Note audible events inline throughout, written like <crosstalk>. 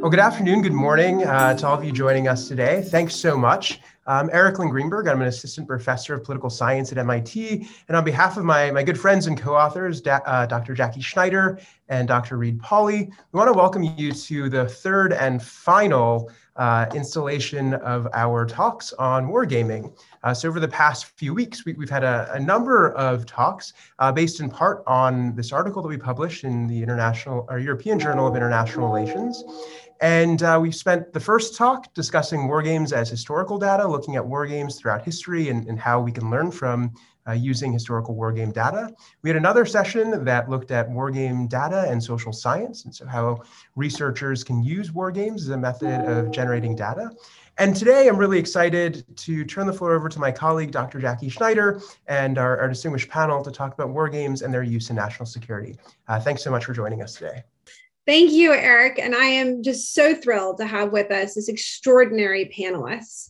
Well, good afternoon, good morning uh, to all of you joining us today. Thanks so much. I'm Erik Lin-Greenberg. I'm an assistant professor of political science at MIT. And on behalf of my, my good friends and co-authors, da, uh, Dr. Jackie Schneider and Dr. Reid Pauly, we want to welcome you to the third and final uh, installation of our talks on wargaming. Uh, so over the past few weeks, we, have had a, a, number of talks uh, based in part on this article that we published in the International or European Journal of International Relations. And uh, we spent the first talk discussing wargames as historical data, looking at wargames throughout history and, and how we can learn from uh, using historical war game data. We had another session that looked at war game data and social science, and so how researchers can use war games as a method of generating data. And today I'm really excited to turn the floor over to my colleague, Dr. Jackie Schneider, and our, our distinguished panel to talk about war games and their use in national security. Uh, thanks so much for joining us today. Thank you, Erik. And I am just so thrilled to have with us this extraordinary panelists.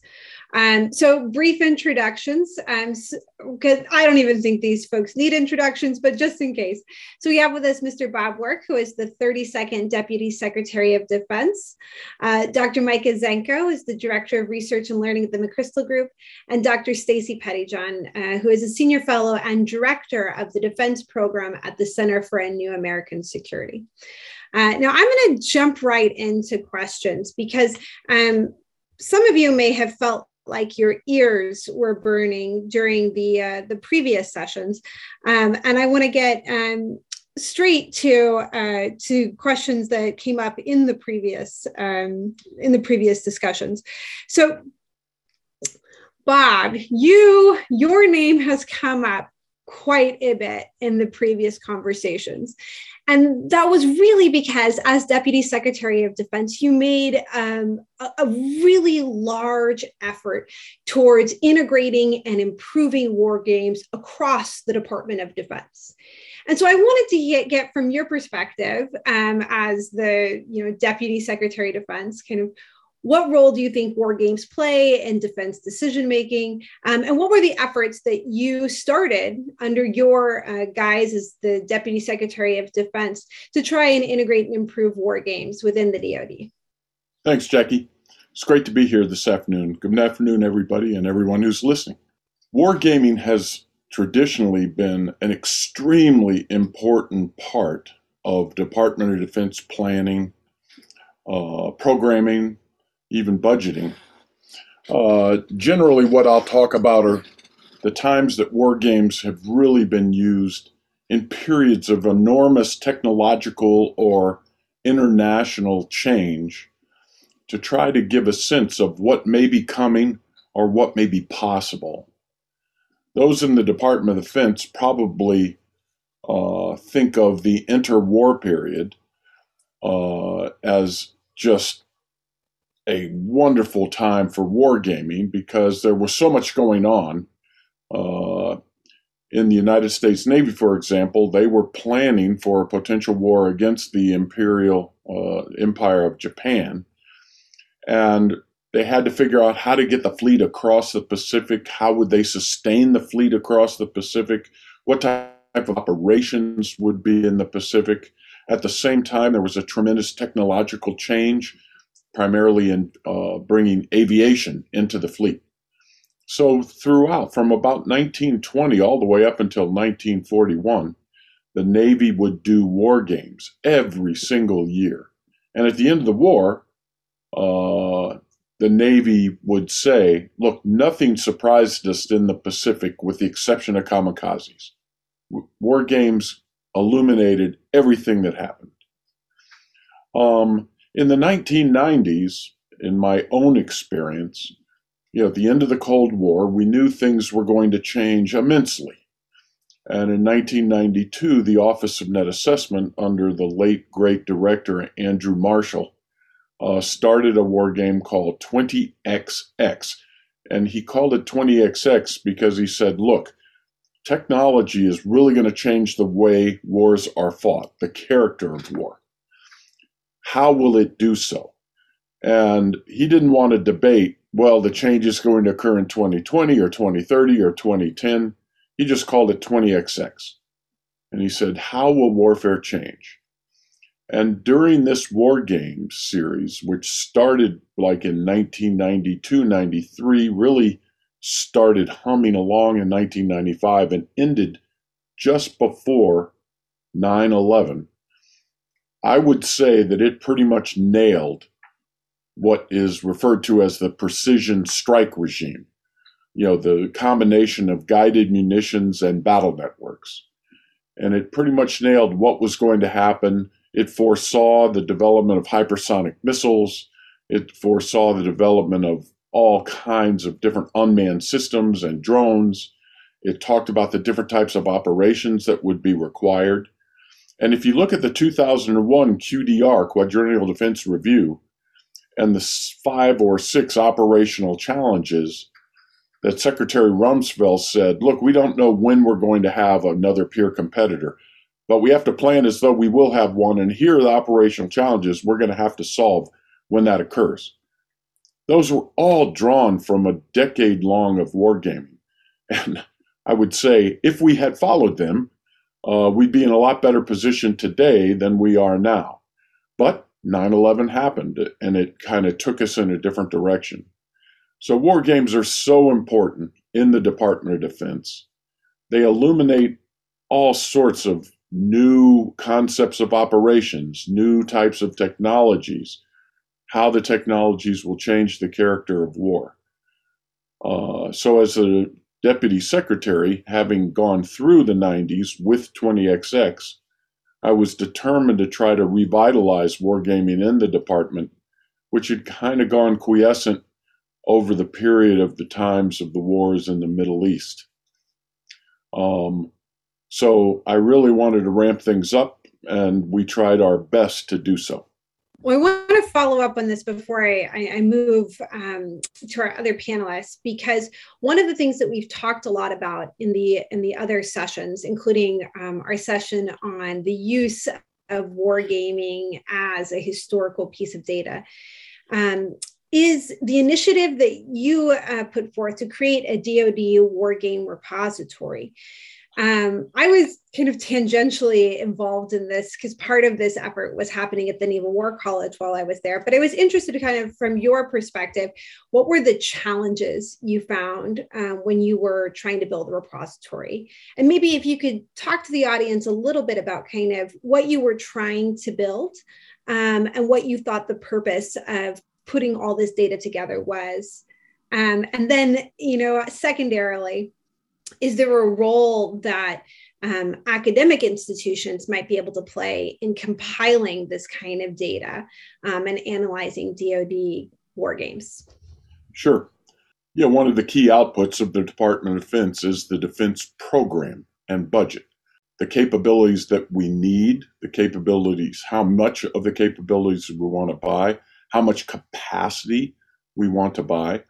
Um, so, brief introductions, because um, I don't even think these folks need introductions, but just in case. So, we have with us Mr. Bob Work, who is the 32nd Deputy Secretary of Defense. Uh, Dr. Micah Zenko is the Director of Research and Learning at the McChrystal Group, and Dr. Stacy Pettyjohn, uh, who is a Senior Fellow and Director of the Defense Program at the Center for a New American Security. Uh, now, I'm going to jump right into questions because um, some of you may have felt like your ears were burning during the uh, the previous sessions, um, and I want to get um, straight to uh, to questions that came up in the previous um, in the previous discussions. So, Bob, you your name has come up quite a bit in the previous conversations. And that was really because, as Deputy Secretary of Defense, you made um, a, a, really large effort towards integrating and improving war games across the Department of Defense. And so I wanted to get, get from your perspective um, as the you know Deputy Secretary of Defense, kind of what role do you think war games play in defense decision making? Um, and what were the efforts that you started under your uh, guise as the Deputy Secretary of Defense to try and integrate and improve war games within the DoD? Thanks, Jackie. It's great to be here this afternoon. Good afternoon, everybody, and everyone who's listening. Wargaming has traditionally been an extremely important part of Department of Defense planning, uh, programming, even budgeting. Uh, generally, what I'll talk about are the times that war games have really been used in periods of enormous technological or international change to try to give a sense of what may be coming or what may be possible. Those in the Department of Defense probably uh, think of the interwar period uh, as just a wonderful time for wargaming because there was so much going on. Uh, in the United States Navy, for example, they were planning for a potential war against the imperial uh, empire of Japan. And they had to figure out how to get the fleet across the Pacific. How would they sustain the fleet across the Pacific? What type of operations would be in the Pacific? At the same time, there was a tremendous technological change primarily in uh, bringing aviation into the fleet. So, throughout, from about 1920 all the way up until 1941, the Navy would do war games every single year. And at the end of the war, uh, the Navy would say, look, nothing surprised us in the Pacific with the exception of kamikazes. War games illuminated everything that happened. Um, in the 1990s, in my own experience, you know, at the end of the Cold War, we knew things were going to change immensely. And in 1992, the Office of Net Assessment, under the late great director Andrew Marshall, uh, started a war game called 20XX. And he called it 20XX because he said, look, technology is really going to change the way wars are fought, the character of war how will it do so? And he didn't want to debate, well, the change is going to occur in 2020 or 2030 or 2010. He just called it 20XX. And he said, how will warfare change? And during this War Games series, which started like in 1992 93, really started humming along in 1995 and ended just before 9 11, I would say that it pretty much nailed what is referred to as the precision strike regime. You know, the combination of guided munitions and battle networks. And it pretty much nailed what was going to happen. It foresaw the development of hypersonic missiles. It foresaw the development of all kinds of different unmanned systems and drones. It talked about the different types of operations that would be required. And if you look at the 2001 QDR, Quadrennial Defense Review, and the five or six operational challenges that Secretary Rumsfeld said, look, we don't know when we're going to have another peer competitor, but we have to plan as though we will have one. And here are the operational challenges we're going to have to solve when that occurs. Those were all drawn from a decade long of wargaming. And I would say if we had followed them, uh, we'd be in a lot better position today than we are now. But 9 11 happened and it kind of took us in a different direction. So, war games are so important in the Department of Defense. They illuminate all sorts of new concepts of operations, new types of technologies, how the technologies will change the character of war. Uh, so, as a deputy secretary, having gone through the 90s with 20XX, I was determined to try to revitalize wargaming in the department, which had kind of gone quiescent over the period of the times of the wars in the Middle East. Um, so I really wanted to ramp things up, and we tried our best to do so. Well, to follow up on this before I, I, move um, to our other panelists because one of the things that we've talked a lot about in the in the other sessions, including um, our session on the use of wargaming as a historical piece of data, um, is the initiative that you uh, put forth to create a DoD war game repository. Um, I was kind of tangentially involved in this because part of this effort was happening at the Naval War College while I was there. But I was interested to kind of, from your perspective, what were the challenges you found um, when you were trying to build a repository? And maybe if you could talk to the audience a little bit about kind of what you were trying to build um, and what you thought the purpose of putting all this data together was. Um, and then, you know, secondarily, is there a role that um, academic institutions might be able to play in compiling this kind of data um, and analyzing DoD war games? Sure. Yeah, one of the key outputs of the Department of Defense is the defense program and budget. The capabilities that we need, the capabilities, how much of the capabilities we want to buy, how much capacity we want to buy,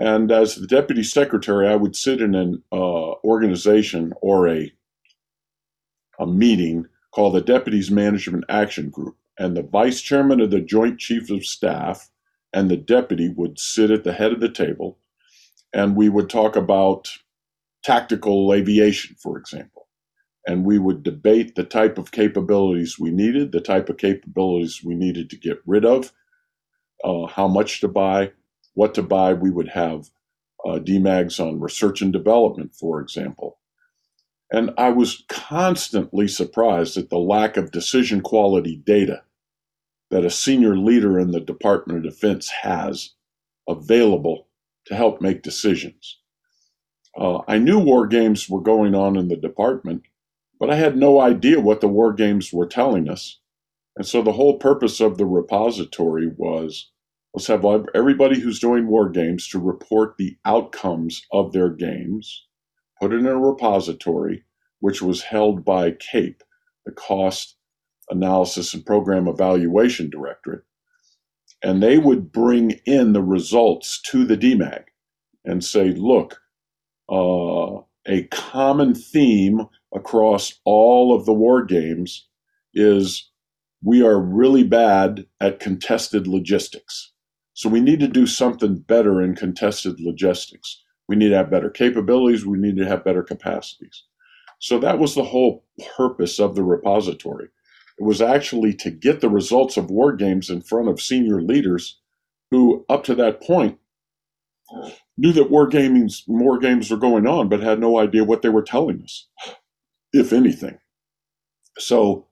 and as the deputy secretary, I would sit in an uh, organization or a a meeting called the Deputies Management Action Group, and the vice chairman of the Joint Chiefs of Staff and the deputy would sit at the head of the table, and we would talk about tactical aviation, for example, and we would debate the type of capabilities we needed, the type of capabilities we needed to get rid of, uh, how much to buy, what to buy. We would have uh, DMAGs on research and development, for example. And I was constantly surprised at the lack of decision quality data that a senior leader in the Department of Defense has available to help make decisions. Uh, I knew war games were going on in the department, but I had no idea what the war games were telling us. And so the whole purpose of the repository was Let's have everybody who's doing war games to report the outcomes of their games, put it in a repository, which was held by CAPE, the Cost Analysis and Program Evaluation Directorate. And they would bring in the results to the DMAG and say, look, uh, a common theme across all of the war games is we are really bad at contested logistics. So we need to do something better in contested logistics. We need to have better capabilities. We need to have better capacities. So that was the whole purpose of the repository. It was actually to get the results of war games in front of senior leaders who, up to that point, knew that war gamings, war games were going on, but had no idea what they were telling us, if anything. So,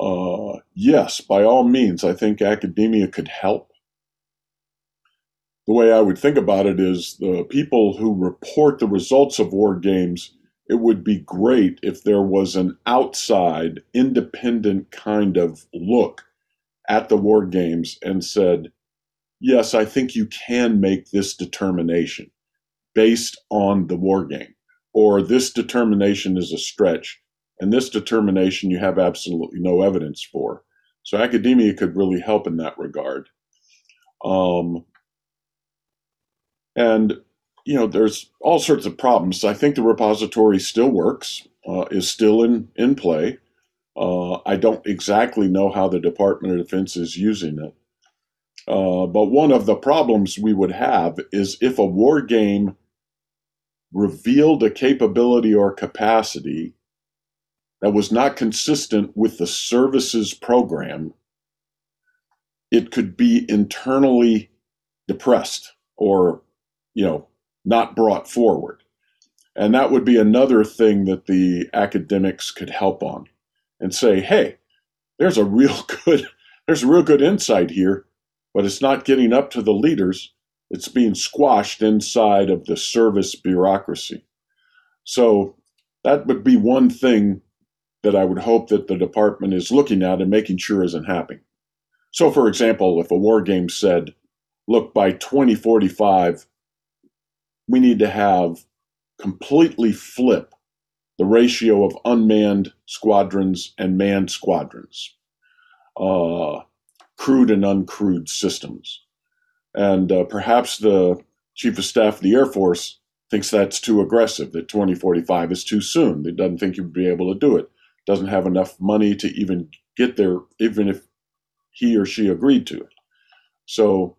uh, yes, by all means, I think academia could help. The way I would think about it is the people who report the results of war games, it would be great if there was an outside, independent kind of look at the war games and said, yes, I think you can make this determination based on the war game, or this determination is a stretch, and this determination you have absolutely no evidence for. So academia could really help in that regard. Um, and you know, there's all sorts of problems. I think the repository still works, uh, is still in in play. Uh, I don't exactly know how the Department of Defense is using it. Uh, but one of the problems we would have is if a war game revealed a capability or capacity that was not consistent with the services program, it could be internally depressed or, you know, not brought forward. And that would be another thing that the academics could help on and say, hey, there's a real <laughs> good, there's a real good insight here but it's not getting up to the leaders. It's being squashed inside of the service bureaucracy. So that would be one thing that I would hope that the department is looking at and making sure isn't happening. So, for example, if a war game said, look, by 2045, we need to have completely flip the ratio of unmanned squadrons and manned squadrons. Uh, crewed and uncrewed systems. And uh, perhaps the Chief of Staff of the Air Force thinks that's too aggressive, that 2045 is too soon. He doesn't think would be able to do it, doesn't have enough money to even get there, even if he or she agreed to it. So,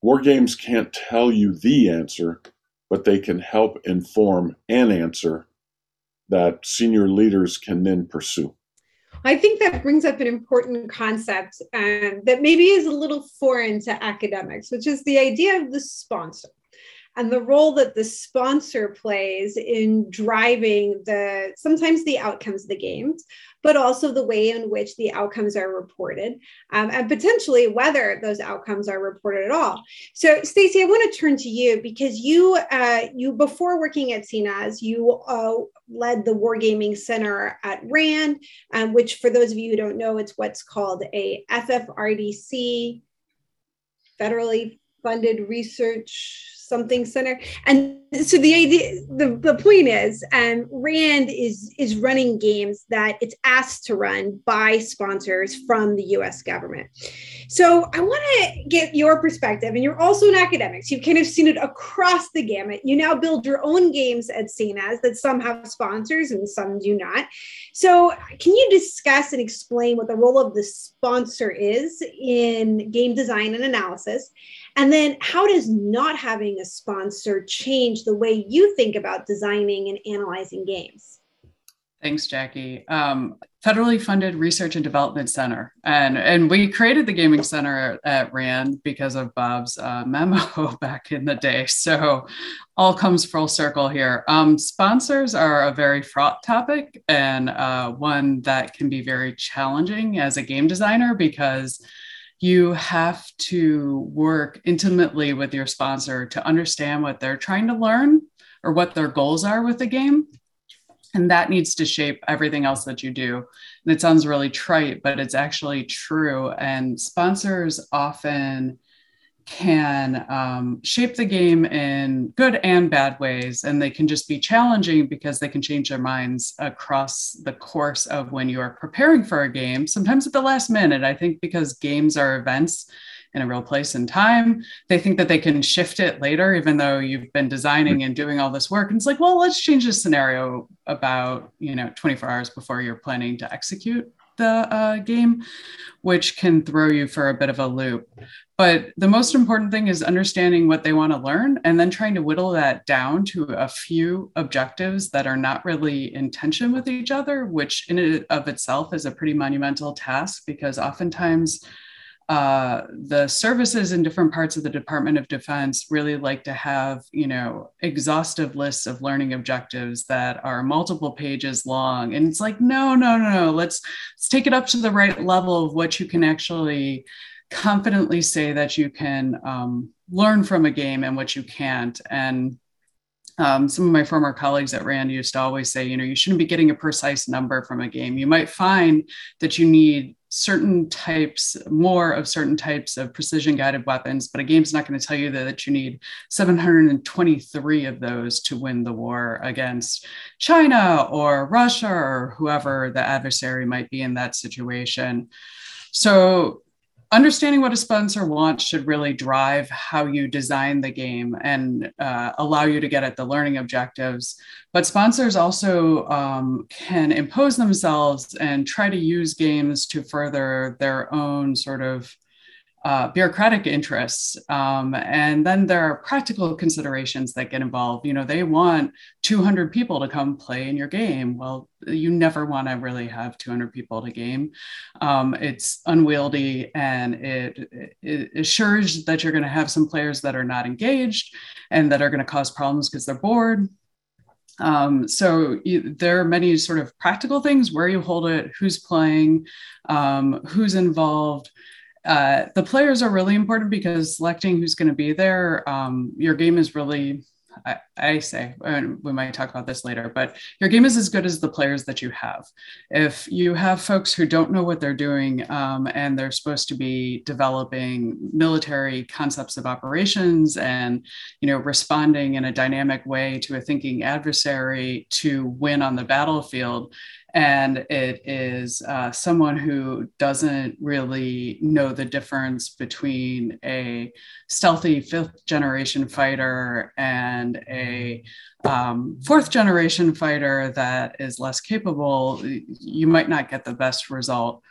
war games can't tell you the answer, but they can help inform and answer that senior leaders can then pursue. I think that brings up an important concept um, that maybe is a little foreign to academics, which is the idea of the sponsor and the role that the sponsor plays in driving the sometimes the outcomes of the games but also the way in which the outcomes are reported um, and potentially whether those outcomes are reported at all. So stacy i want to turn to you because you uh, you before working at cnas you uh, led the wargaming center at rand um, which for those of you who don't know it's what's called a ffrdc federally funded research something center. And so the idea the, the point is um, rand is is running games that it's asked to run by sponsors from the us government. So i want to get your perspective and you're also an academic so you've kind of seen it across the gamut. You now build your own games at cnas that some have sponsors and some do not. So can you discuss and explain what the role of the sponsor is in game design and analysis and then, how does not having a sponsor change the way you think about designing and analyzing games? Thanks, Jackie. Um, federally funded research and development center, and and we created the gaming center at, Rand because of Bob's uh, memo <laughs> back in the day. So, all comes full circle here. Um, sponsors are a very fraught topic and uh, one that can be very challenging as a game designer because you have to work intimately with your sponsor to understand what they're trying to learn or what their goals are with the game. And that needs to shape everything else that you do. And it sounds really trite, but it's actually true. And sponsors often can um, shape the game in good and bad ways. And they can just be challenging because they can change their minds across the course of when you are preparing for a game, sometimes at the last minute. I think because games are events in a real place and time, they think that they can shift it later, even though you've been designing and doing all this work. And it's like, well, let's change the scenario about, you know, 24 hours before you're planning to execute. The uh, game, which can throw you for a bit of a loop. But the most important thing is understanding what they want to learn and then trying to whittle that down to a few objectives that are not really in tension with each other, which in and of itself is a pretty monumental task because oftentimes uh, the services in different parts of the Department of Defense really like to have, you know, exhaustive lists of learning objectives that are multiple pages long. And it's like, no, no, no, no. Let's let's take it up to the right level of what you can actually confidently say that you can um, learn from a game and what you can't. And um, some of my former colleagues at RAND used to always say, you know, you shouldn't be getting a precise number from a game. You might find that you need certain types, more of certain types of precision guided weapons, but a game's not going to tell you that, that you need 723 of those to win the war against China or Russia or whoever the adversary might be in that situation. So understanding what a sponsor wants should really drive how you design the game and uh, allow you to get at the learning objectives. But sponsors also um, can impose themselves and try to use games to further their own sort of uh, bureaucratic interests. Um, and then there are practical considerations that get involved. You know, they want 200 people to come play in your game. Well, you never want to really have 200 people to game. Um, it's unwieldy and it, it assures that you're going to have some players that are not engaged and that are going to cause problems because they're bored. Um, so you, there are many sort of practical things where you hold it, who's playing, um, who's involved. Uh, the players are really important because selecting who's going to be there, um, your game is really, I, I, say, and we might talk about this later, but your game is as good as the players that you have. If you have folks who don't know what they're doing um, and they're supposed to be developing military concepts of operations and, you know, responding in a dynamic way to a thinking adversary to win on the battlefield, and it is uh, someone who doesn't really know the difference between a stealthy fifth generation fighter and a um, fourth generation fighter that is less capable, you might not get the best result.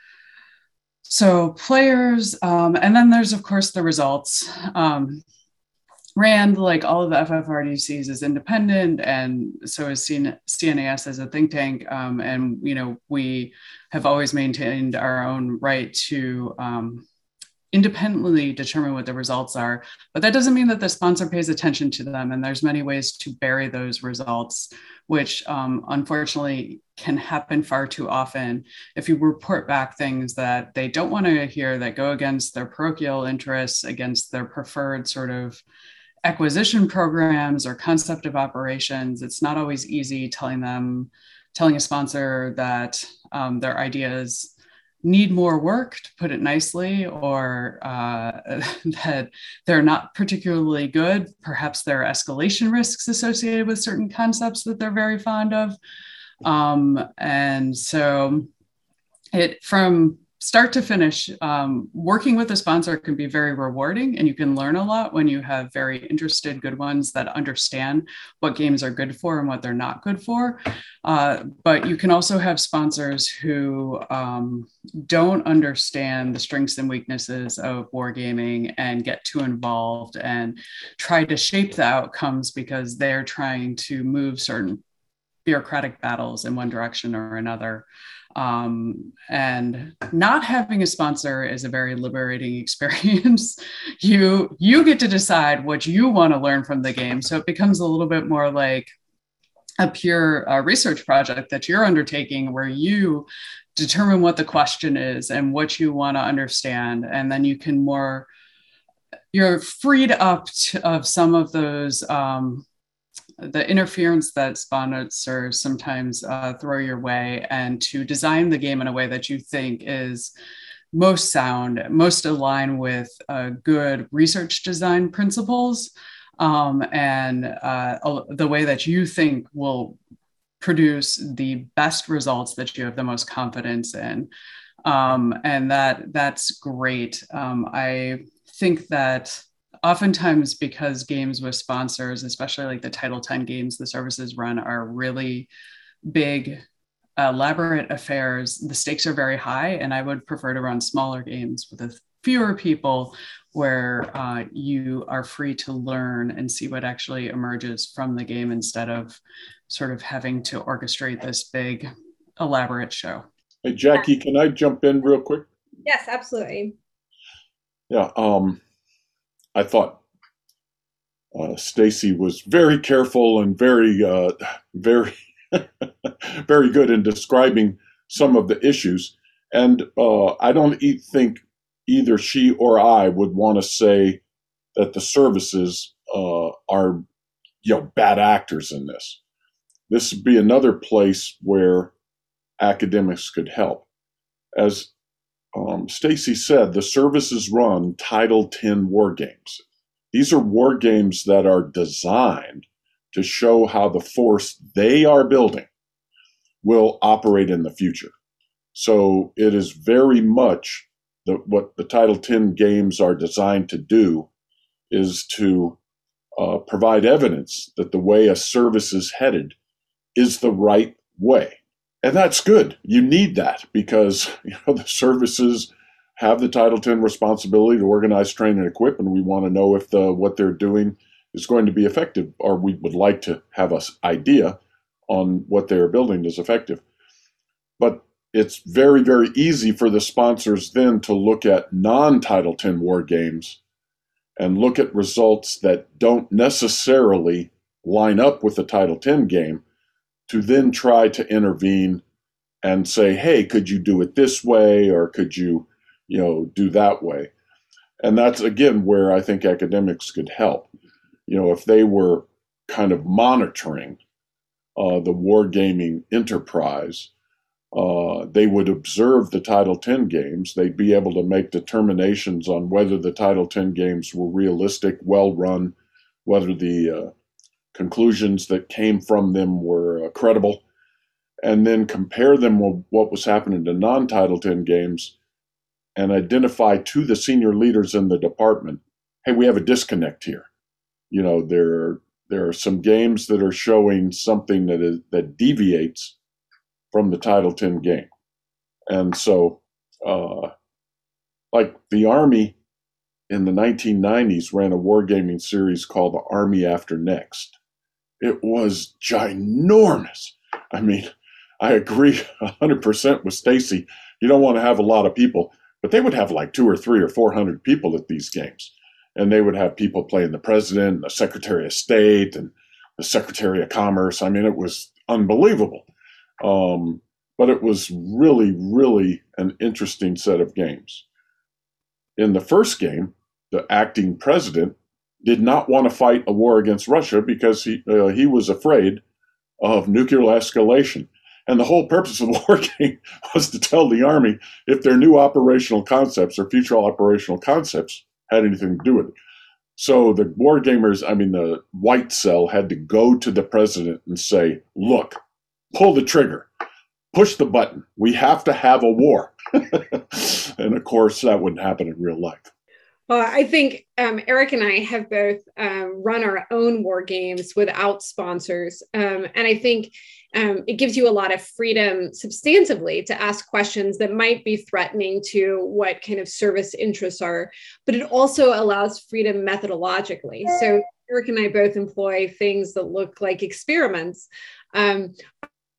So, players, um, and then there's, of course, the results. Um, RAND, like all of the FFRDCs, is independent, and so is CNAS as a think tank. Um, and you know, we have always maintained our own right to um, independently determine what the results are. But that doesn't mean that the sponsor pays attention to them. And there's many ways to bury those results, which um, unfortunately can happen far too often. If you report back things that they don't want to hear that go against their parochial interests, against their preferred sort of acquisition programs or concept of operations, it's not always easy telling them, telling a sponsor that um, their ideas need more work, to put it nicely, or uh, <laughs> that they're not particularly good. Perhaps there are escalation risks associated with certain concepts that they're very fond of. Um, and so it from start to finish, um, working with a sponsor can be very rewarding and you can learn a lot when you have very interested, good ones that understand what games are good for and what they're not good for. Uh, but you can also have sponsors who um, don't understand the strengths and weaknesses of wargaming and get too involved and try to shape the outcomes because they're trying to move certain bureaucratic battles in one direction or another. Um, and not having a sponsor is a very liberating <laughs> experience. you you get to decide what you want to learn from the game, so it becomes a little bit more like a pure uh, research project that you're undertaking, where you determine what the question is and what you want to understand, and then you can more you're freed up to, of some of those um, the interference that sponsors sometimes uh, throw your way and to design the game in a way that you think is most sound, most aligned with uh, good research design principles, um, and uh, the way that you think will produce the best results that you have the most confidence in. Um, and that that's great. Um, I think that oftentimes because games with sponsors, especially like the Title 10 games the services run, are really big elaborate affairs, the stakes are very high, and I would prefer to run smaller games with a fewer people where uh, you are free to learn and see what actually emerges from the game instead of sort of having to orchestrate this big, elaborate show. Hey, Jackie, can I jump in real quick? Yes, absolutely. Yeah, um, I thought uh, Stacy was very careful and very, uh, very, <laughs> very good in describing some of the issues. And uh, I don't e- think either she or I would want to say that the services uh, are, you know, bad actors in this. This would be another place where academics could help. As um, Stacy said, the services run Title 10 war games. These are war games that are designed to show how the force they are building will operate in the future. So it is very much the, what the Title 10 games are designed to do is to uh, provide evidence that the way a service is headed is the right way. And that's good. You need that because <laughs> you know the services have the Title 10 responsibility to organize, train, and equip, and we want to know if the what they're doing is going to be effective, or we would like to have an idea on what they're building is effective. But it's very, very easy for the sponsors then to look at non Title 10 war games and look at results that don't necessarily line up with the Title 10 game to then try to intervene and say, hey, could you do it this way or could you, you know, do that way? And that's again where I think academics could help. You know, if they were kind of monitoring uh, the wargaming enterprise uh, they would observe the Title X games. They'd be able to make determinations on whether the Title X games were realistic, well run, whether the uh, conclusions that came from them were uh, credible, and then compare them with what was happening to non Title X games and identify to the senior leaders in the department hey, we have a disconnect here. You know, there, there are some games that are showing something that, is, that deviates from the Title X game. And so, uh, like the Army in the 1990s ran a wargaming series called The Army After Next. It was ginormous. I mean, I agree 100% with Stacy. You don't want to have a lot of people, but they would have like two or three or 400 people at these games. And they would have people playing the president, the secretary of state, and the secretary of commerce. I mean, it was unbelievable. Um, but it was really, really an interesting set of games. In the first game, the acting president did not want to fight a war against Russia because he, uh, he was afraid of nuclear escalation. And the whole purpose of <laughs> war game was to tell the army if their new operational concepts or future operational concepts had anything to do with it. So the war gamers, I mean, the white cell had to go to the president and say, look, pull the trigger, push the button. We have to have a war. <laughs> and of course, that wouldn't happen in real life. Well, I think um, Erik and I have both um, run our own war games without sponsors. Um, and I think um, it gives you a lot of freedom substantively to ask questions that might be threatening to what kind of service interests are, but it also allows freedom methodologically. So Erik and I both employ things that look like experiments. Um,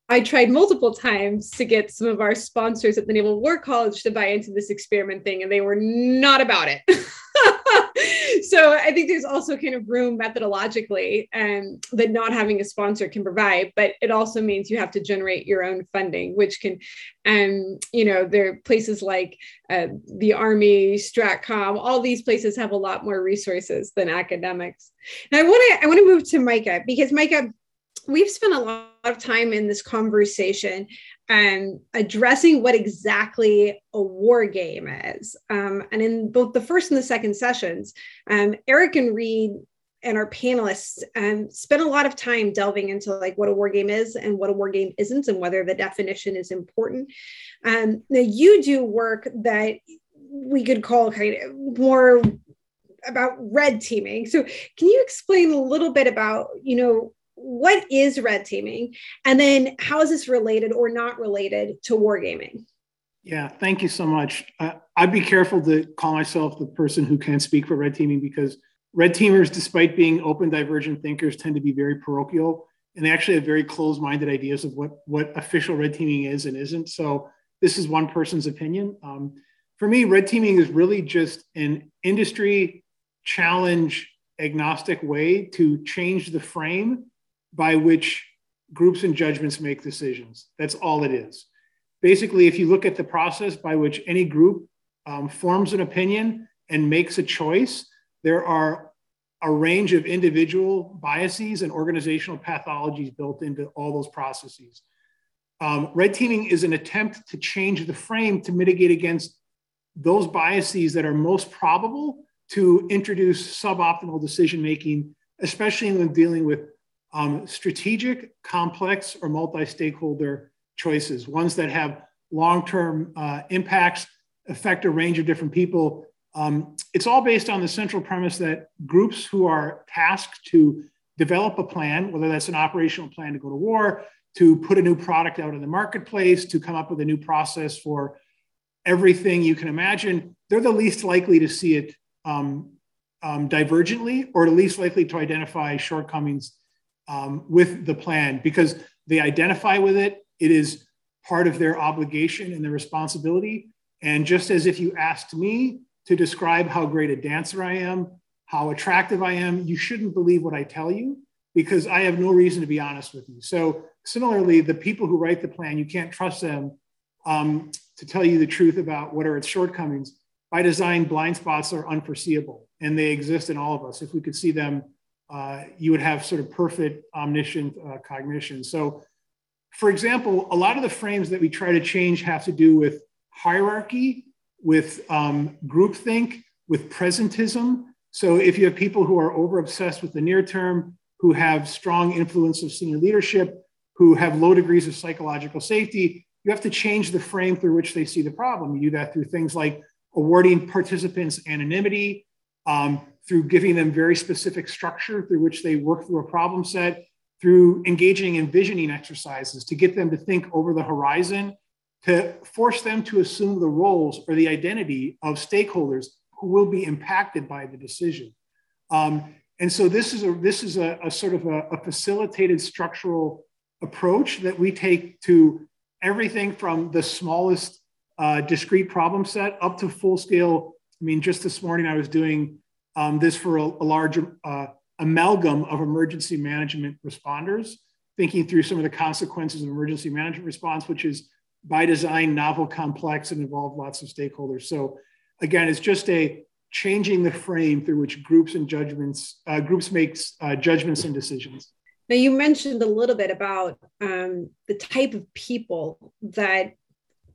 I tried multiple times to get some of our sponsors at the Naval War College to buy into this experiment thing, and they were not about it. <laughs> so I think there's also kind of room methodologically um, that not having a sponsor can provide, but it also means you have to generate your own funding, which can, um, you know, there are places like uh, the Army, Stratcom, all these places have a lot more resources than academics. Now I want to I want to move to Micah because Micah we've spent a lot of time in this conversation um, addressing what exactly a war game is. Um, and in both the first and the second sessions, um, Erik and Reid and our panelists um, spent a lot of time delving into like what a war game is and what a war game isn't and whether the definition is important. Um, now you do work that we could call kind of more about red teaming. So can you explain a little bit about, you know, what is red teaming? And then how is this related or not related to wargaming? Yeah, thank you so much. Uh, I'd be careful to call myself the person who can speak for red teaming because red teamers, despite being open, divergent thinkers, tend to be very parochial and they actually have very closed-minded ideas of what what official red teaming is and isn't. So this is one person's opinion. Um, for me, red teaming is really just an industry challenge agnostic way to change the frame by which groups and judgments make decisions. That's all it is. Basically, if you look at the process by which any group um, forms an opinion and makes a choice, there are a range of individual biases and organizational pathologies built into all those processes. Um, red teaming is an attempt to change the frame to mitigate against those biases that are most probable to introduce suboptimal decision making, especially when dealing with um, strategic, complex, or multi stakeholder choices, ones that have long term uh, impacts, affect a range of different people. Um, it's all based on the central premise that groups who are tasked to develop a plan, whether that's an operational plan to go to war, to put a new product out in the marketplace, to come up with a new process for everything you can imagine, they're the least likely to see it um, um, divergently or the least likely to identify shortcomings um, with the plan because they identify with it. It is part of their obligation and their responsibility. And just as if you asked me to describe how great a dancer I am, how attractive I am, you shouldn't believe what I tell you because I have no reason to be honest with you. So, similarly, the people who write the plan, you can't trust them um, to tell you the truth about what are its shortcomings. By design, blind spots are unforeseeable and they exist in all of us. If we could see them, uh, you would have sort of perfect omniscient uh, cognition. So, for example, a lot of the frames that we try to change have to do with hierarchy, with um, groupthink, with presentism. So, if you have people who are over obsessed with the near term, who have strong influence of senior leadership, who have low degrees of psychological safety, you have to change the frame through which they see the problem. You do that through things like awarding participants anonymity, um, through giving them very specific structure through which they work through a problem set, through engaging in visioning exercises to get them to think over the horizon, to force them to assume the roles or the identity of stakeholders who will be impacted by the decision. Um, and so this is a this is a, a sort of a, a facilitated structural approach that we take to everything from the smallest uh, discrete problem set up to full scale. I mean, just this morning I was doing um, this for a, a large uh, amalgam of emergency management responders, thinking through some of the consequences of emergency management response, which is by design novel, complex, and involve lots of stakeholders. So again, it's just a changing the frame through which groups and judgments uh, groups makes uh, judgments and decisions. Now, you mentioned a little bit about um, the type of people that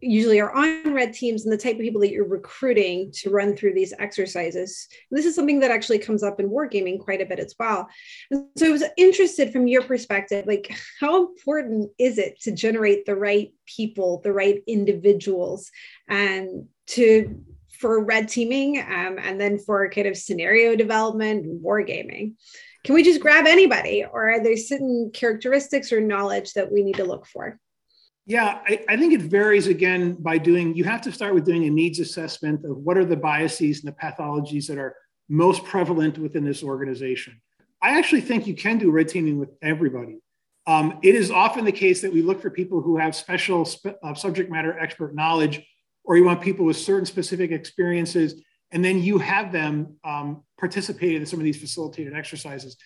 usually are on red teams and the type of people that you're recruiting to run through these exercises. And this is something that actually comes up in wargaming quite a bit as well. And so I was interested from your perspective, like how important is it to generate the right people, the right individuals, and to for red teaming um, and then for kind of scenario development and wargaming? can we just grab anybody or are there certain characteristics or knowledge that we need to look for yeah I, I, think it varies again by doing you have to start with doing a needs assessment of what are the biases and the pathologies that are most prevalent within this organization i actually think you can do red teaming with everybody um, it is often the case that we look for people who have special spe- uh, subject matter expert knowledge or you want people with certain specific experiences and then you have them um, participate in some of these facilitated exercises.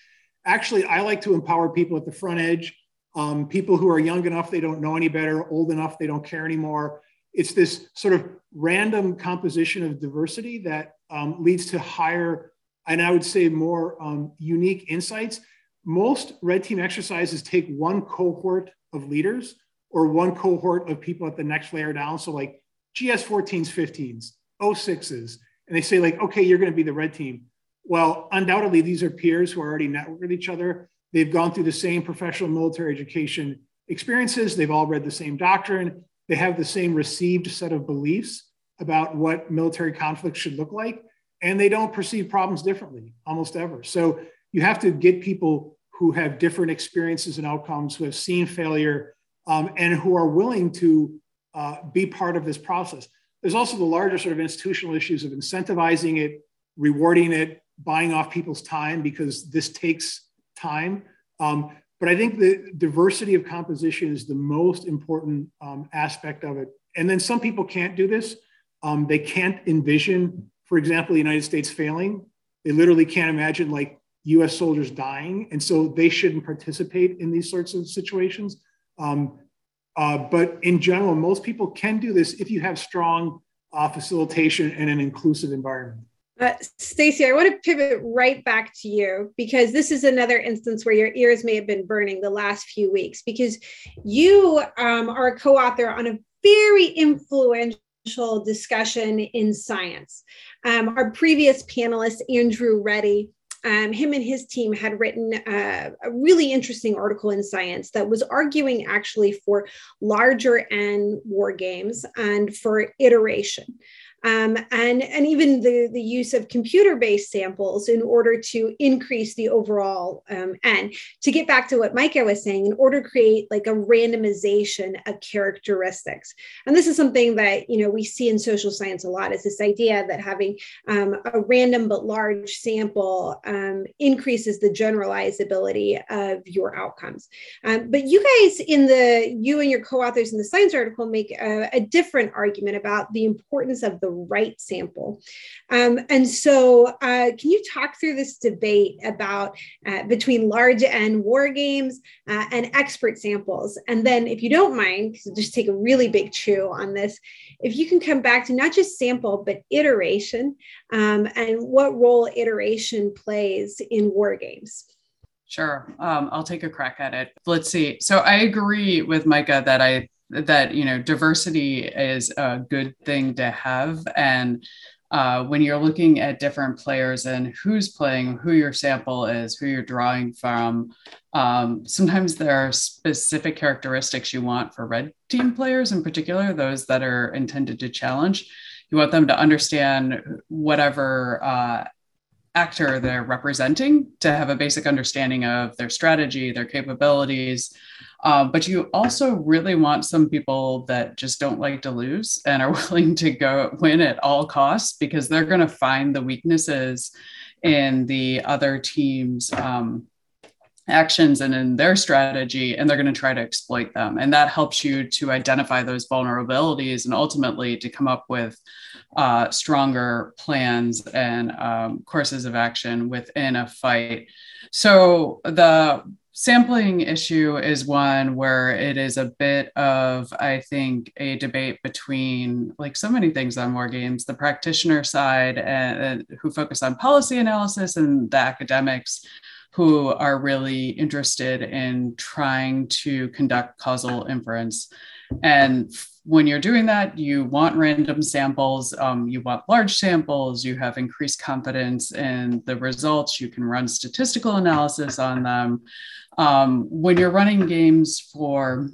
Actually, I like to empower people at the front edge, um, people who are young enough they don't know any better, old enough they don't care anymore. It's this sort of random composition of diversity that um, leads to higher, and I would say more um, unique insights. Most red team exercises take one cohort of leaders or one cohort of people at the next layer down. So, like GS 14s, 15s, 06s, and they say like, okay, you're going to be the red team. Well, undoubtedly, these are peers who are already networked with each other. They've gone through the same professional military education experiences. They've all read the same doctrine. They have the same received set of beliefs about what military conflict should look like. And they don't perceive problems differently almost ever. So you have to get people who have different experiences and outcomes, who have seen failure, um, and who are willing to uh, be part of this process. There's also the larger sort of institutional issues of incentivizing it, rewarding it, buying off people's time because this takes time. Um, but I think the diversity of composition is the most important um, aspect of it. And then some people can't do this. Um, they can't envision, for example, the United States failing. They literally can't imagine like US soldiers dying. And so they shouldn't participate in these sorts of situations. Um, uh, but in general, most people can do this if you have strong uh, facilitation and an inclusive environment. Uh, Stacy, I want to pivot right back to you because this is another instance where your ears may have been burning the last few weeks because you um, are a co-author on a very influential discussion in science. Um, our previous panelist, Andrew Reddie, um, him and his team had written uh, a really interesting article in Science that was arguing actually for larger N war games and for iteration um, and, and even the, the use of computer-based samples in order to increase the overall um, N. To get back to what Micah was saying, in order to create like a randomization of characteristics. And this is something that, you know, we see in social science a lot is this idea that having um, a random but large sample um, increases the generalizability of your outcomes. Um, but you guys in the, you and your co-authors in the science article make a, a different argument about the importance of the right sample. Um, and so, uh, can you talk through this debate about uh, between large N war games uh, and expert samples? And then, if you don't mind, just take a really big chew on this, if you can come back to not just sample, but iteration um, and what role iteration plays in war games. Sure. Um, I'll take a crack at it. Let's see. So I agree with Micah that I that you know diversity is a good thing to have. And uh, when you're looking at different players and who's playing who your sample is who you're drawing from um, sometimes there are specific characteristics you want for red team players in particular those that are intended to challenge. You want them to understand whatever uh, actor they're representing to have a basic understanding of their strategy their capabilities uh, but you also really want some people that just don't like to lose and are <laughs> willing to go win at all costs because they're going to find the weaknesses in the other team's um, actions and in their strategy, and they're going to try to exploit them. And that helps you to identify those vulnerabilities and ultimately to come up with uh, stronger plans and um, courses of action within a fight. So the sampling issue is one where it is a bit of i think a debate between like so many things on war games the practitioner side and, and, who focus on policy analysis and the academics who are really interested in trying to conduct causal inference and when you're doing that, you want random samples, um, you want large samples, you have increased confidence in the results, you can run statistical analysis on them. Um, when you're running games for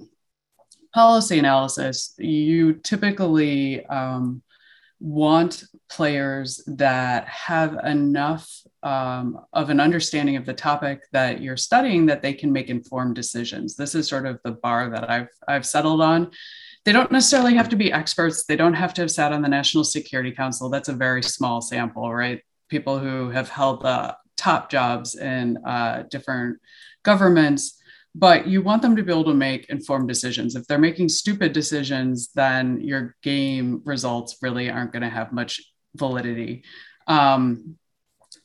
policy analysis, you typically um, want players that have enough um, of an understanding of the topic that you're studying that they can make informed decisions. This is sort of the bar that I've I've settled on. They don't necessarily have to be experts. They don't have to have sat on the National Security Council. That's a very small sample, right? People who have held the top jobs in uh, different governments but you want them to be able to make informed decisions. If they're making stupid decisions, then your game results really aren't going to have much validity. Um,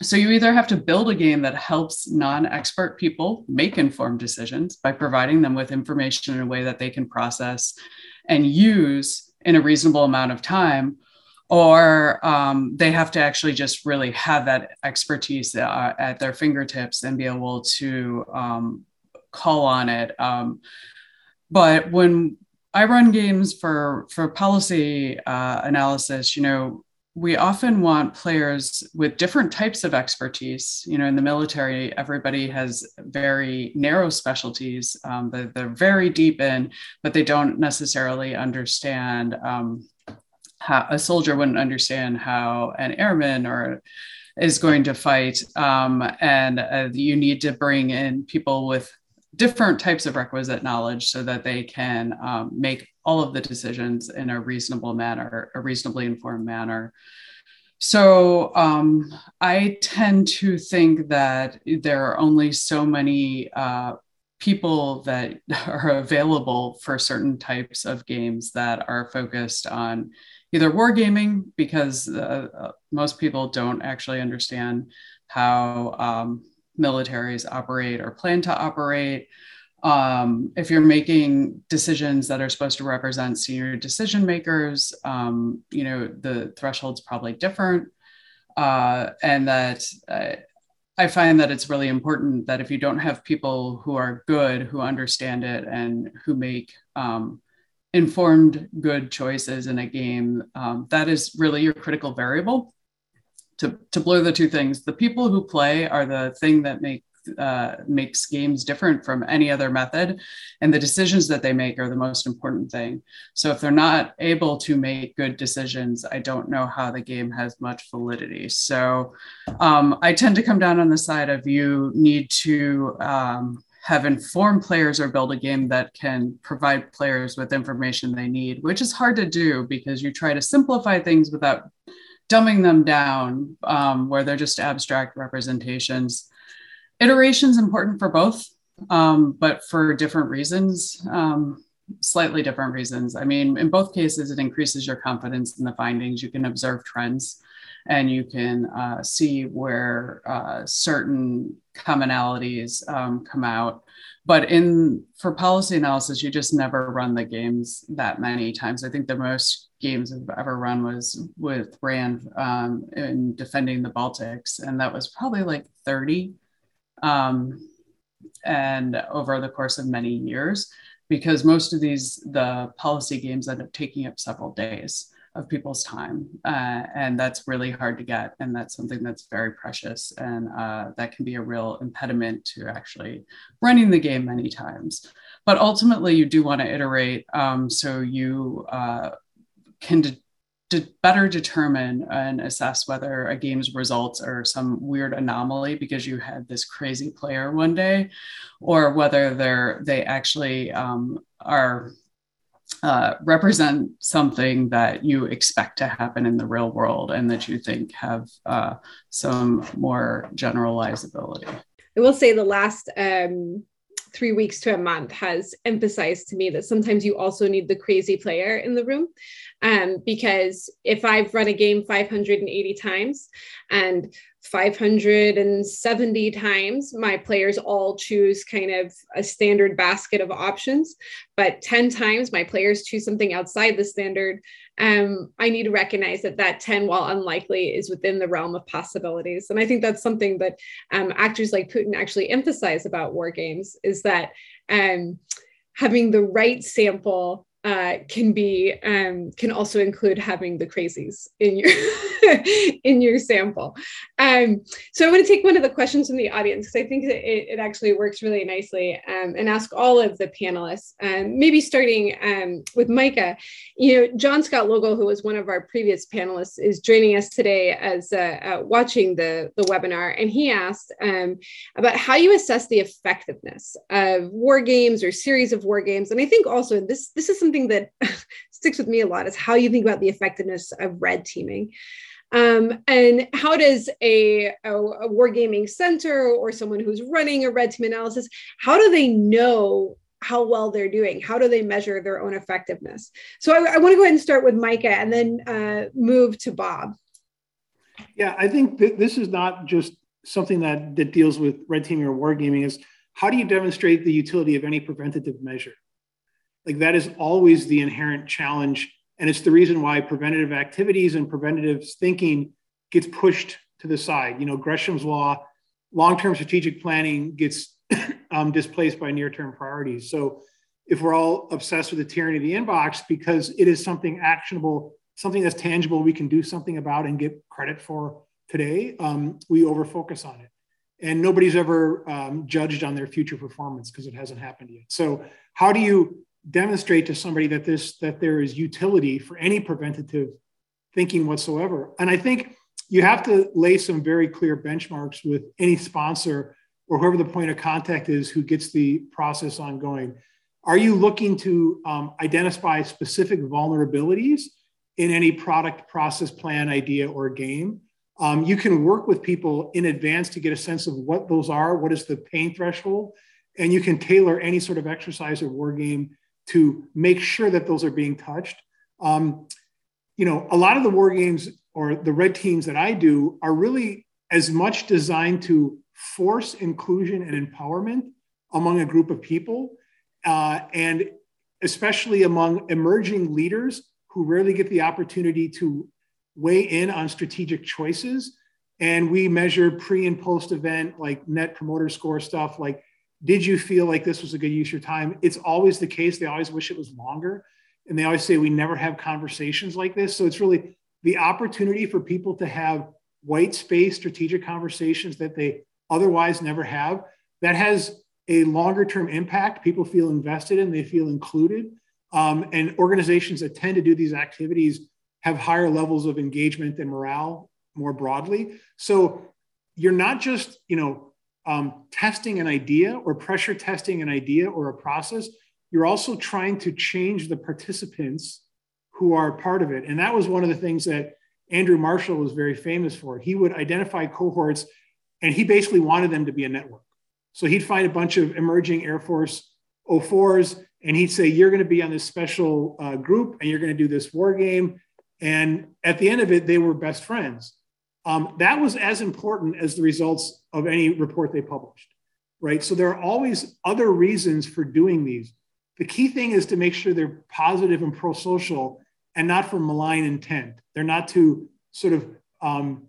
so you either have to build a game that helps non-expert people make informed decisions by providing them with information in a way that they can process and use in a reasonable amount of time, or um, they have to actually just really have that expertise uh, at their fingertips and be able to um, call on it. Um, but when I run games for for policy uh, analysis, you know, we often want players with different types of expertise. You know, in the military, everybody has very narrow specialties um, that they're very deep in, but they don't necessarily understand. How a soldier wouldn't understand how an airman or is going to fight. Um, and uh, you need to bring in people with different types of requisite knowledge so that they can um, make all of the decisions in a reasonable manner, a reasonably informed manner. So um, I tend to think that there are only so many uh, people that <laughs> are available for certain types of games that are focused on either wargaming because uh, uh, most people don't actually understand how um, militaries operate or plan to operate. Um, if you're making decisions that are supposed to represent senior decision makers, um, you know, the threshold's probably different. Uh, and that uh, I find that it's really important that if you don't have people who are good, who understand it, and who make um, informed, good choices in a game, um, that is really your critical variable. To, to blur the two things, the people who play are the thing that make uh, makes games different from any other method. And the decisions that they make are the most important thing. So if they're not able to make good decisions, I don't know how the game has much validity. So um, I tend to come down on the side of you need to um, have informed players or build a game that can provide players with information they need, which is hard to do because you try to simplify things without dumbing them down um, where they're just abstract representations iteration is important for both, um, but for different reasons, um, slightly different reasons. I mean, in both cases, it increases your confidence in the findings. You can observe trends and you can uh, see where uh, certain commonalities um, come out. But in for policy analysis, you just never run the games that many times. I think the most games I've ever run was with Rand um, in defending the Baltics, and that was probably like 30 um, and over the course of many years, because most of these, the policy games end up taking up several days of people's time. Uh, and that's really hard to get. And that's something that's very precious. And uh, that can be a real impediment to actually running the game many times. But ultimately, you do want to iterate um, so you uh, can de- better determine and assess whether a game's results are some weird anomaly because you had this crazy player one day, or whether they're they actually um, are uh, represent something that you expect to happen in the real world and that you think have uh, some more generalizability. I will say the last um, three weeks to a month has emphasized to me that sometimes you also need the crazy player in the room. Um, because if I've run a game 580 times and 570 times my players all choose kind of a standard basket of options, but 10 times my players choose something outside the standard, um, I need to recognize that that 10, while unlikely, is within the realm of possibilities. And I think that's something that um, actors like Putin actually emphasize about war games is that um, having the right sample uh, can be um, can also include having the crazies in your <laughs> in your sample. Um, so I want to take one of the questions from the audience because I think that it, it, actually works really nicely um, and ask all of the panelists, um, maybe starting um, with Micah. You know, Jon Scott Logel, who was one of our previous panelists, is joining us today as uh, uh, watching the, the webinar, and he asked um, about how you assess the effectiveness of war games or series of war games. And I think also this, this is something that <laughs> sticks with me a lot is how you think about the effectiveness of red teaming. Um, and how does a, a, a wargaming center or someone who's running a red team analysis, how do they know how well they're doing? How do they measure their own effectiveness? So I, I want to go ahead and start with Micah and then uh, move to Bob. Yeah, I think th- this is not just something that, that deals with red teaming or wargaming is how do you demonstrate the utility of any preventative measure? Like that is always the inherent challenge. And it's the reason why preventative activities and preventative thinking gets pushed to the side. You know, Gresham's law, long-term strategic planning gets <coughs> um, displaced by near-term priorities. So if we're all obsessed with the tyranny of the inbox because it is something actionable, something that's tangible, we can do something about and get credit for today, um, we overfocus on it. And nobody's ever um, judged on their future performance because it hasn't happened yet. So how do you demonstrate to somebody that this that there is utility for any preventative thinking whatsoever. And I think you have to lay some very clear benchmarks with any sponsor or whoever the point of contact is who gets the process ongoing. Are you looking to um, identify specific vulnerabilities in any product process plan, idea, or game? Um, you can work with people in advance to get a sense of what those are, what is the pain threshold, and you can tailor any sort of exercise or war game to make sure that those are being touched. Um, you know, a lot of the war games or the red teams that I do are really as much designed to force inclusion and empowerment among a group of people, uh, and especially among emerging leaders who rarely get the opportunity to weigh in on strategic choices. And we measure pre and post event, like net promoter score stuff, like did you feel like this was a good use of your time? It's always the case. They always wish it was longer. And they always say we never have conversations like this. So it's really the opportunity for people to have white space strategic conversations that they otherwise never have. That has a longer term impact. People feel invested in, they feel included. Um, and organizations that tend to do these activities have higher levels of engagement and morale more broadly. So you're not just, you know, um, testing an idea or pressure testing an idea or a process, you're also trying to change the participants who are part of it. And that was one of the things that Andrew Marshall was very famous for. He would identify cohorts and he basically wanted them to be a network. So he'd find a bunch of emerging Air Force 04s and he'd say, You're going to be on this special uh, group and you're going to do this war game. And at the end of it, they were best friends. Um, that was as important as the results of any report they published, right? So there are always other reasons for doing these. The key thing is to make sure they're positive and pro social and not for malign intent. They're not to sort of um,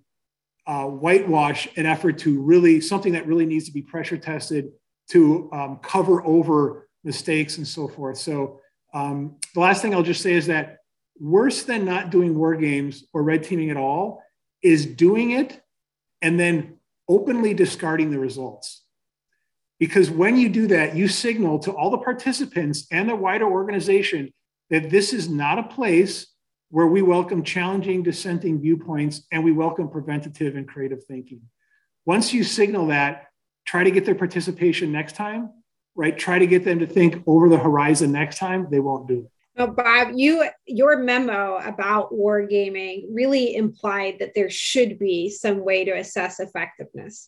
uh, whitewash an effort to really something that really needs to be pressure tested to um, cover over mistakes and so forth. So um, the last thing I'll just say is that worse than not doing war games or red teaming at all is doing it and then openly discarding the results. Because when you do that, you signal to all the participants and the wider organization that this is not a place where we welcome challenging dissenting viewpoints and we welcome preventative and creative thinking. Once you signal that, try to get their participation next time, right? Try to get them to think over the horizon next time, they won't do it. Well, Bob, you your memo about wargaming really implied that there should be some way to assess effectiveness.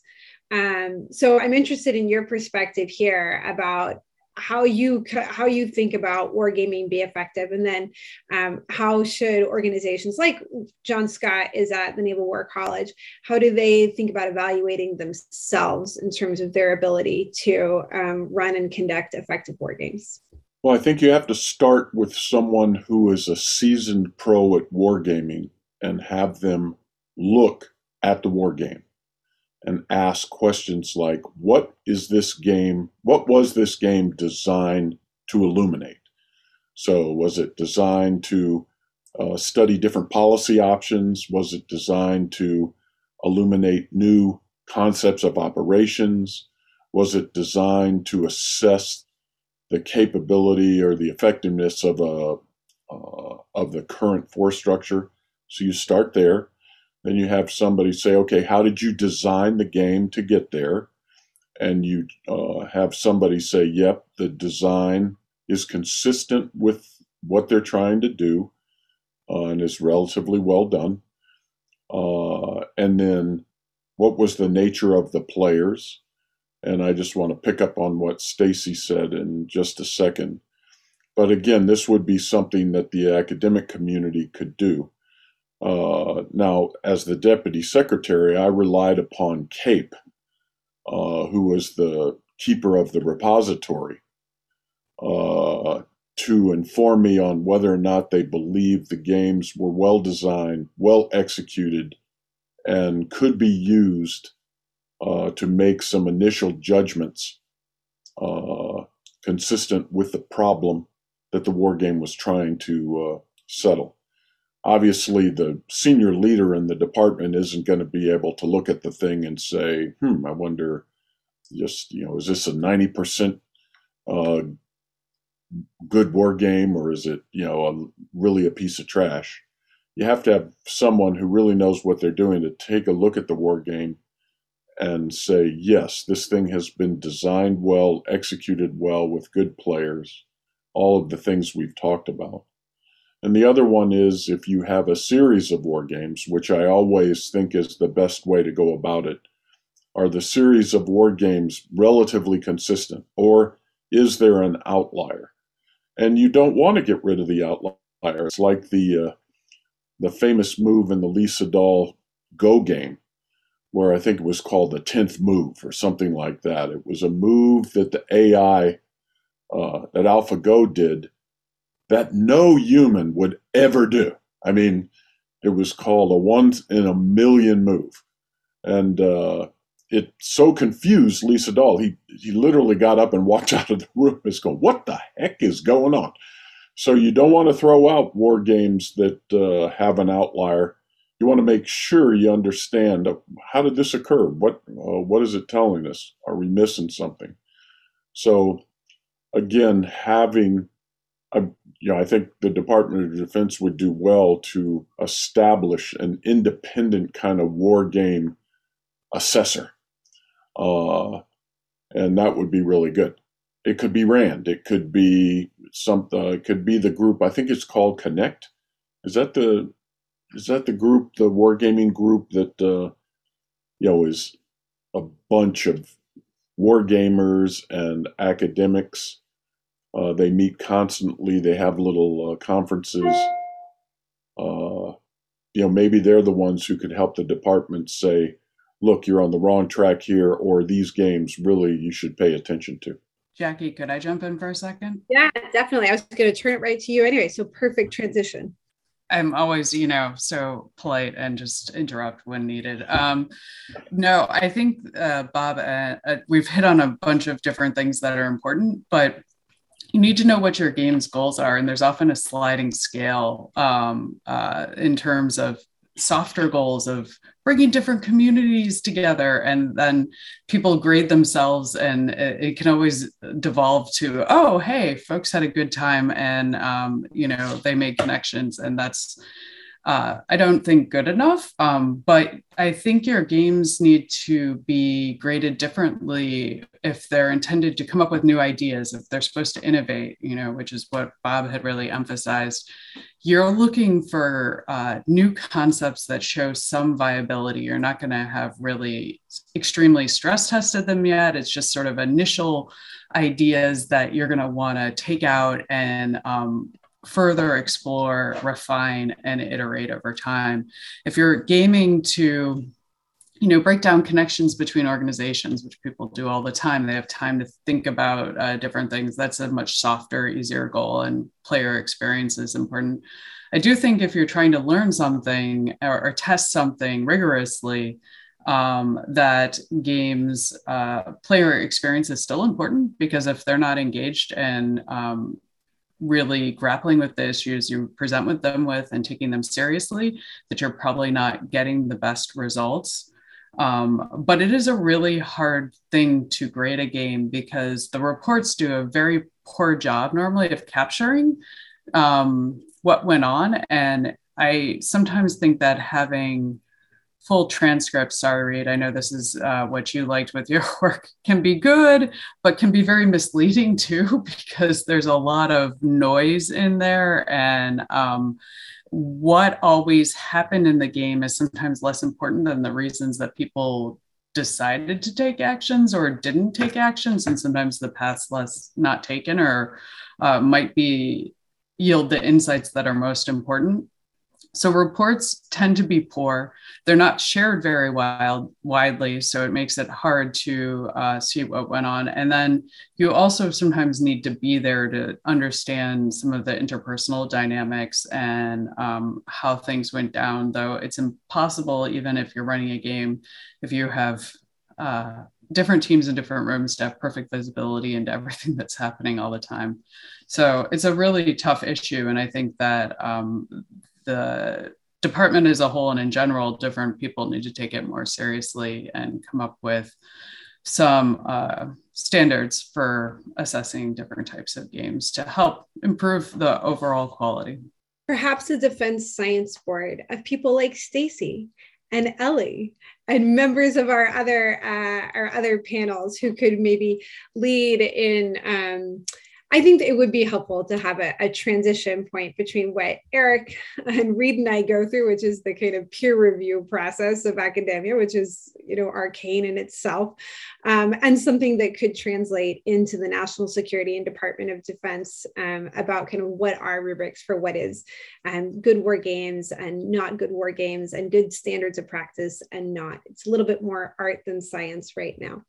Um, so I'm interested in your perspective here about how you how you think about wargaming be effective and then um, how should organizations like john scott is at the naval war college how do they think about evaluating themselves in terms of their ability to um, run and conduct effective war games well i think you have to start with someone who is a seasoned pro at wargaming and have them look at the war game and ask questions like what is this game what was this game designed to illuminate? So was it designed to uh, study different policy options? Was it designed to illuminate new concepts of operations? Was it designed to assess the capability or the effectiveness of a uh, of the current force structure so you start there then you have somebody say, okay, how did you design the game to get there? And you uh, have somebody say, yep, the design is consistent with what they're trying to do uh, and is relatively well done. Uh, and then what was the nature of the players? And I just want to pick up on what Stacy said in just a second. But again, this would be something that the academic community could do. Uh, now, as the deputy secretary, I relied upon CAPE, uh, who was the keeper of the repository, uh, to inform me on whether or not they believed the games were well designed, well executed, and could be used uh, to make some initial judgments uh, consistent with the problem that the war game was trying to uh, settle obviously the senior leader in the department isn't going to be able to look at the thing and say, hmm, I wonder, just, you know, is this a 90% uh, good war game or is it, you know, a, really a piece of trash? you have to have someone who really knows what they're doing to take a look at the war game and say, yes, this thing has been designed well, executed well with good players, all of the things we've talked about. And the other one is if you have a series of war games, which I always think is the best way to go about it, are the series of war games relatively consistent or is there an outlier? And you don't want to get rid of the outlier. It's like the uh, the famous move in the Lee Sedol Go game, where I think it was called the 10th move or something like that. It was a move that the AI uh, that AlphaGo did that no human would ever do. I mean, it was called a once in a million move. And uh, it so confused Lee Sedol. He, he literally got up and walked <laughs> out of the room and going, What the heck is going on? So you don't want to throw out war games that uh, have an outlier. You want to make sure you understand uh, how did this occur? What uh, what is it telling us? Are we missing something? So again, having a, you know, I think the Department of Defense would do well to establish an independent kind of war game assessor, uh, and that would be really good. It could be Rand. It could be something. Uh, it could be the group. I think it's called Connect. Is that the is that the group, the wargaming group that uh, you know is a bunch of wargamers and academics. Uh, they meet constantly. They have little uh, conferences. Uh, you know, maybe they're the ones who could help the department say, "Look, you're on the wrong track here," or "These games really you should pay attention to." Jackie, could I jump in for a second? Yeah, definitely. I was going to turn it right to you anyway. So perfect transition. I'm always, you know, so polite and just interrupt when needed. Um, no, I think uh, Bob, uh, uh, we've hit on a bunch of different things that are important, but you need to know what your game's goals are, and there's often a sliding scale um, uh, in terms of softer goals of bringing different communities together. And then people grade themselves and it, it, can always devolve to oh hey folks had a good time and um, you know they made connections. And that's uh, I don't think good enough. Um, but I think your games need to be graded differently if they're intended to come up with new ideas, if they're supposed to innovate, you know, which is what Bob had really emphasized. You're looking for uh, new concepts that show some viability. You're not going to have really extremely stress tested them yet. It's just sort of initial ideas that you're going to want to take out and um, further explore, refine, and iterate over time. If you're gaming to you know break down connections between organizations which people do all the time they have time to think about uh, different things that's a much softer easier goal and player experience is important i do think if you're trying to learn something or, or test something rigorously um, that games uh, player experience is still important because if they're not engaged and um, really grappling with the issues you present with them with and taking them seriously, that you're probably not getting the best results. Um, but it is a really hard thing to grade a game because the reports do a very poor job normally of capturing um, what went on. And I sometimes think that having full transcript. Sorry, Reid. I know this is uh, what you liked with your <laughs> work. Can be good, but can be very misleading too, <laughs> because there's a lot of noise in there. And um, what always happened in the game is sometimes less important than the reasons that people decided to take actions or didn't take actions. And sometimes the paths less not taken or uh, might be yield the insights that are most important. So reports tend to be poor. They're not shared very wild, widely, so it makes it hard to uh, see what went on. And then you also sometimes need to be there to understand some of the interpersonal dynamics and um, how things went down. Though it's impossible, even if you're running a game, if you have uh, different teams in different rooms to have perfect visibility into everything that's happening all the time. So it's a really tough issue, and I think that um, the department as a whole and in general, different people need to take it more seriously and come up with some uh, standards for assessing different types of games to help improve the overall quality. perhaps a defense science board of people like Stacy and Ellie and members of our other uh, our other panels who could maybe lead in um, I think it would be helpful to have a, a, transition point between what Erik and Reid and I go through, which is the kind of peer review process of academia, which is you know arcane in itself, um, and something that could translate into the national security and Department of Defense um, about kind of what are rubrics for what is um, good war games and not good war games and good standards of practice and not. It's a little bit more art than science right now.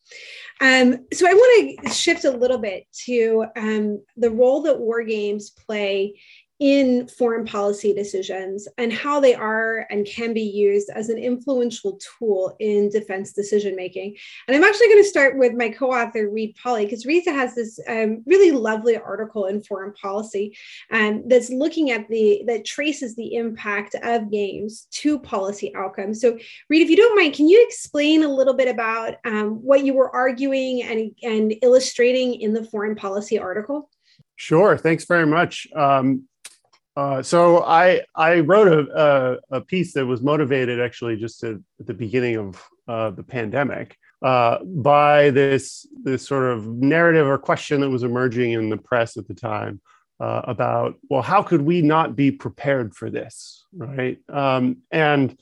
Um, so I want to shift a little bit to um, the role that war games play in foreign policy decisions and how they are and can be used as an influential tool in defense decision making. And I'm actually going to start with my co author, Reid Pauly, because Reid has this um, really lovely article in Foreign Policy um, that's looking at the, that traces the impact of games to policy outcomes. So, Reid, if you don't mind, can you explain a little bit about um, what you were arguing and, and illustrating in the foreign policy article? Sure. Thanks very much. Um, uh, so I I wrote a, a, a, piece that was motivated actually just at, at the beginning of uh, the pandemic uh, by this this sort of narrative or question that was emerging in the press at the time uh, about well how could we not be prepared for this right? Um, and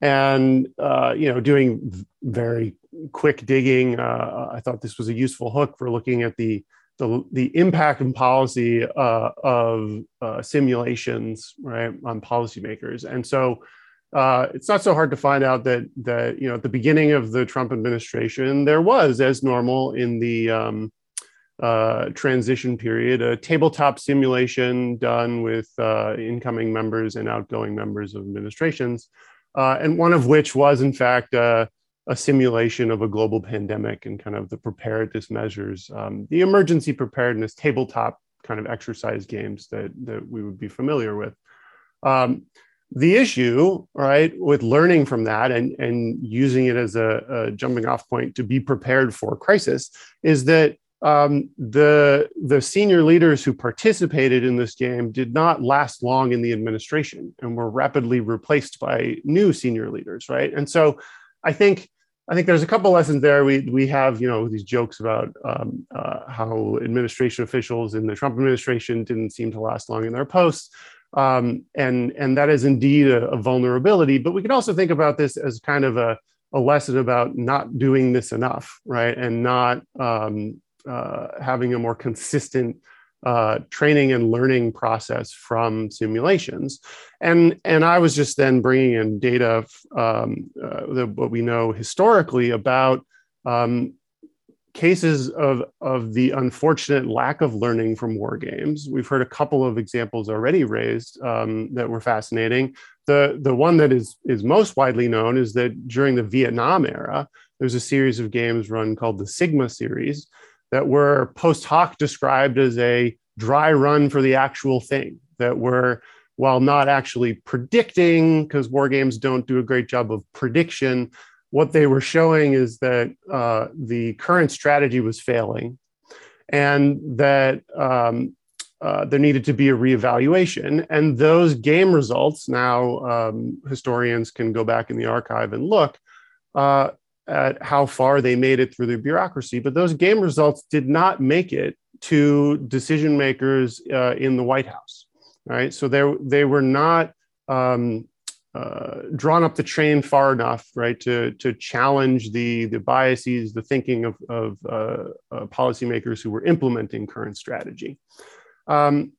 and uh, you know doing very quick digging I thought this was a useful hook for looking at the the, the impact and policy uh, of uh, simulations right on policymakers. And so uh, it's not so hard to find out that that you know at the beginning of the Trump administration there was as normal in the um, uh, transition period a tabletop simulation done with uh, incoming members and outgoing members of administrations uh, and one of which was in fact simulation of a global pandemic and kind of the preparedness measures, um, the emergency preparedness tabletop kind of exercise games that, that we would be familiar with. Um, the issue, right, with learning from that and, and using it as a, a jumping off point to be prepared for crisis is that um, the, the senior leaders who participated in this game did not last long in the administration and were rapidly replaced by new senior leaders, right? And so I think I think there's a couple lessons there. We we have you know these jokes about um, uh, how administration officials in the Trump administration didn't seem to last long in their posts, um, and and that is indeed a, a, vulnerability. But we can also think about this as kind of a, a lesson about not doing this enough, right, and not um, uh, having a more consistent uh, training and learning process from simulations. And, and I was just then bringing in data, um, uh, the, what we know historically about um, cases of, of the unfortunate lack of learning from war games. We've heard a couple of examples already raised um, that were fascinating. The, the one that is, is most widely known is that during the Vietnam era, there's a series of games run called the Sigma series that were post hoc described as a dry run for the actual thing, that were, while not actually predicting, because war games don't do a great job of prediction, what they were showing is that uh, the current strategy was failing and that um, uh, there needed to be a reevaluation. And those game results, now um, historians can go back in the archive and look, uh, at how far they made it through the bureaucracy, but those game results did not make it to decision makers uh, in the White House, right? So they, they were not um, uh, drawn up the train far enough, right, to, to challenge the, the biases, the thinking of, of uh, uh policymakers who were implementing current strategy. Um,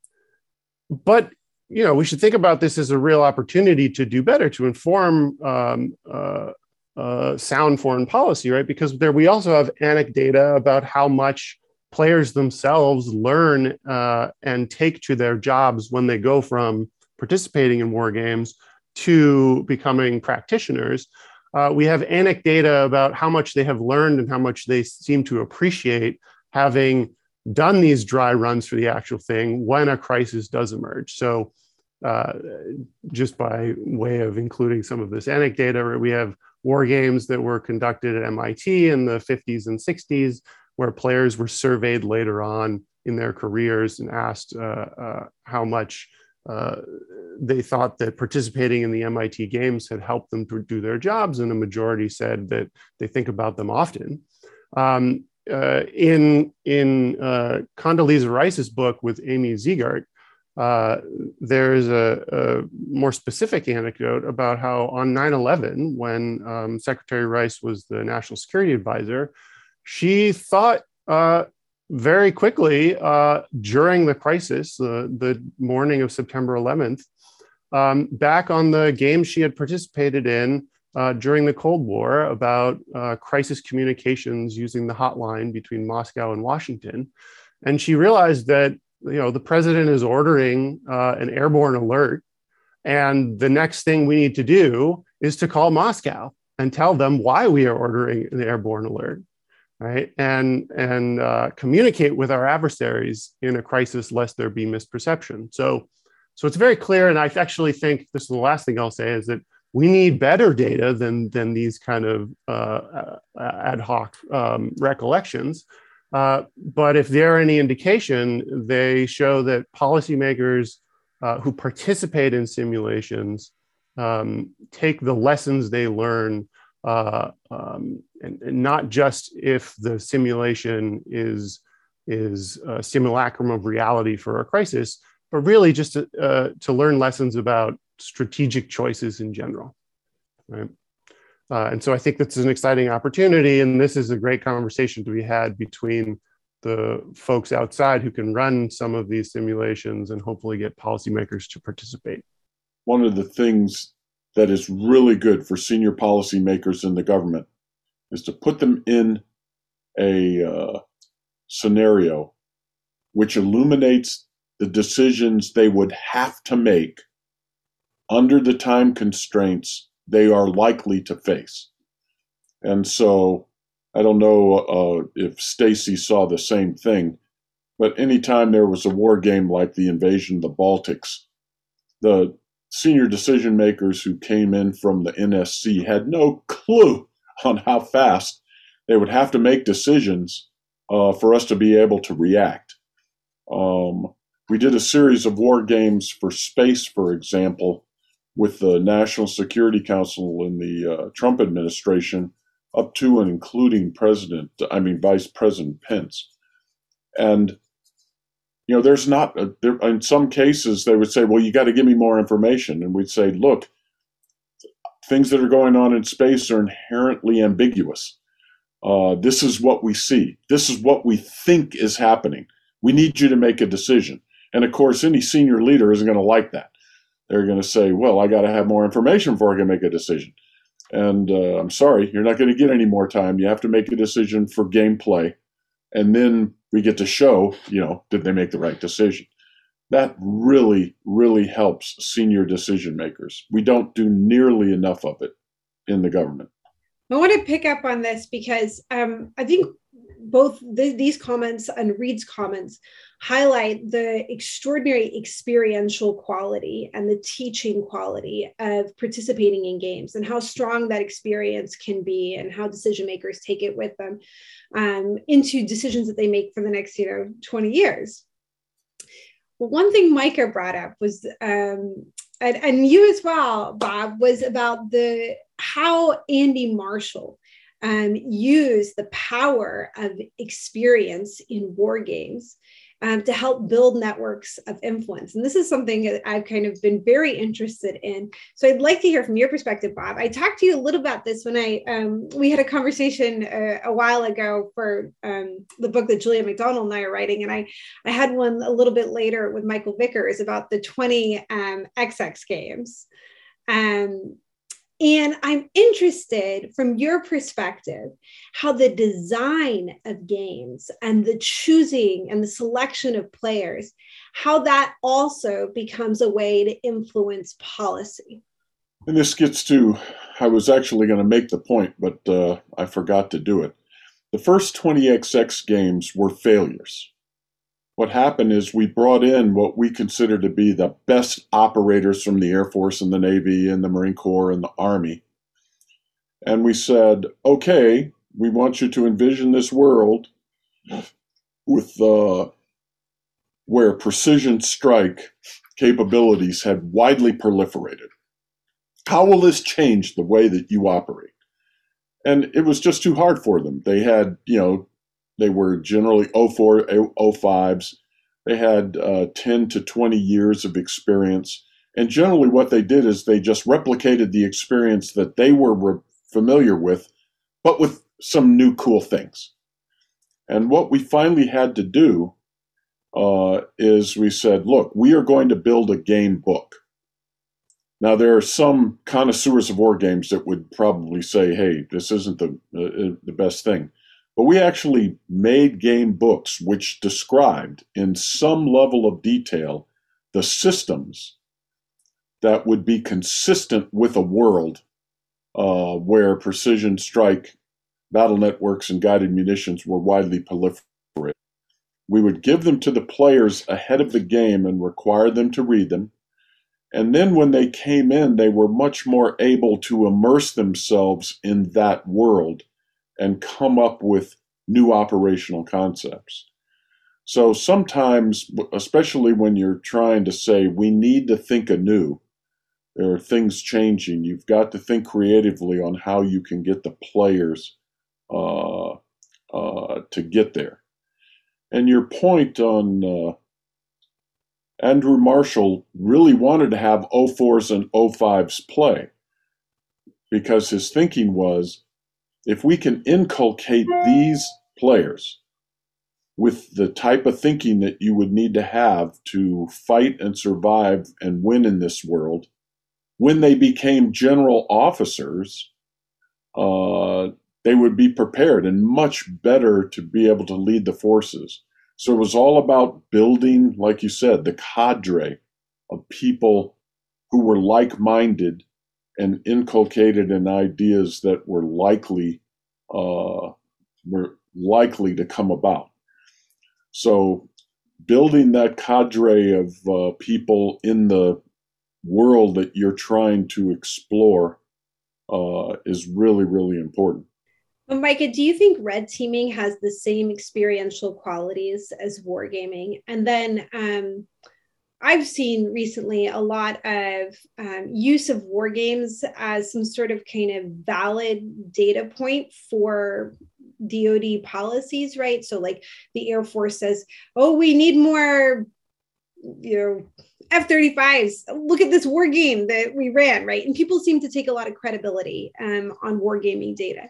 but you know, we should think about this as a real opportunity to do better, to inform um, uh, uh, sound foreign policy, right? Because there we also have anecdata about how much players themselves learn uh, and take to their jobs when they go from participating in war games to becoming practitioners. Uh, we have anecdata about how much they have learned and how much they seem to appreciate having done these dry runs for the actual thing when a crisis does emerge. So, uh, just by way of including some of this anecdata, we have war games that were conducted at MIT in the 50s and 60s, where players were surveyed later on in their careers and asked uh, uh, how much uh, they thought that participating in the MIT games had helped them to do their jobs, and a majority said that they think about them often. Um, uh, in in uh, Condoleezza Rice's book with Amy Zegart, uh, there's a, a, more specific anecdote about how on 9 11, when um, Secretary Rice was the national security advisor, she thought uh, very quickly uh, during the crisis, the morning of September 11th, um, back on the games she had participated in uh, during the Cold War about uh, crisis communications using the hotline between Moscow and Washington. And she realized that you know the president is ordering uh, an airborne alert, and the next thing we need to do is to call Moscow and tell them why we are ordering an airborne alert, right? And and uh, communicate with our adversaries in a crisis lest there be misperception. So so it's very clear, and I actually think this is the last thing I'll say is that we need better data than than these kind of uh, ad hoc um, recollections. Uh, but if they're any indication, they show that policymakers uh, who participate in simulations um, take the lessons they learn, uh, um, and, and, not just if the simulation is is a simulacrum of reality for a crisis, but really just to, uh, to learn lessons about strategic choices in general. Right. Uh, and so I think this is an exciting opportunity, and this is a great conversation to be had between the folks outside who can run some of these simulations and hopefully get policymakers to participate. One of the things that is really good for senior policymakers in the government is to put them in a uh, scenario which illuminates the decisions they would have to make under the time constraints they are likely to face. And so I don't know uh, if Stacy saw the same thing, but anytime there was a war game like the invasion of the Baltics, the senior decision makers who came in from the NSC had no clue <laughs> on how fast they would have to make decisions uh, for us to be able to react. Um, we did a series of war games for space, for example, with the National Security Council in the uh, Trump administration, up to and including President, I mean Vice President Pence, and you know, there's not a, there, in some cases they would say, well, you got to give me more information, and we'd say, look, things that are going on in space are inherently ambiguous. Uh, this is what we see. This is what we think is happening. We need you to make a decision. And of course, any senior leader isn't going to like that. They're going to say, well, I got to have more information before I can make a decision. And uh, I'm sorry, you're not going to get any more time. You have to make a decision for gameplay. And then we get to show, you know, did they make the right decision? That really, really helps senior decision makers. We don't do nearly enough of it in the government. I want to pick up on this because um, I think both th- these comments and Reid's comments highlight the extraordinary experiential quality and the teaching quality of participating in games and how strong that experience can be and how decision makers take it with them um, into decisions that they make for the next you know 20 years. Well, one thing micah brought up was um, and, and you as well bob was about the how andy marshall um, use the power of experience in war games um, to help build networks of influence. And this is something that I've kind of been very interested in. So I'd like to hear from your perspective, Bob. I talked to you a little about this when I um, we had a conversation uh, a while ago for um, the book that Julia Macdonald and I are writing, and I I had one a little bit later with Michael Vickers about the 20 XX um, games. Um, and I'm interested from your perspective how the design of games and the choosing and the selection of players, how that also becomes a way to influence policy. And this gets to, I was actually going to make the point, but uh, I forgot to do it. The first 20XX games were failures what happened is we brought in what we consider to be the best operators from the Air Force and the Navy and the Marine Corps and the Army. And we said, okay, we want you to envision this world with uh, where precision strike capabilities had widely proliferated. How will this change the way that you operate? And it was just too hard for them. They had, you know, they were generally 04, 05s. They had uh, 10 to 20 years of experience. And generally, what they did is they just replicated the experience that they were re- familiar with, but with some new cool things. And what we finally had to do uh, is we said, look, we are going to build a game book. Now, there are some connoisseurs of war games that would probably say, hey, this isn't the, uh, the best thing. But we actually made game books which described in some level of detail the systems that would be consistent with a world uh, where precision strike, battle networks, and guided munitions were widely proliferated. We would give them to the players ahead of the game and require them to read them. And then when they came in, they were much more able to immerse themselves in that world and come up with new operational concepts. So sometimes, especially when you're trying to say, we need to think anew, there are things changing. You've got to think creatively on how you can get the players uh, uh, to get there. And your point on uh, Andrew Marshall really wanted to have 04s and 05s play because his thinking was if we can inculcate these players with the type of thinking that you would need to have to fight and survive and win in this world, when they became general officers, uh, they would be prepared and much better to be able to lead the forces. So it was all about building, like you said, the cadre of people who were like minded and inculcated in ideas that were likely uh, were likely to come about. So building that cadre of uh, people in the world that you're trying to explore uh, is really, really important. Micah, do you think red teaming has the same experiential qualities as wargaming? And then um, I've seen recently a lot of um, use of war games as some sort of kind of valid data point for DoD policies, right? So, like the Air Force says, "Oh, we need more, you know, F-35s. Look at this war game that we ran, right? And people seem to take a lot of credibility um, on wargaming data.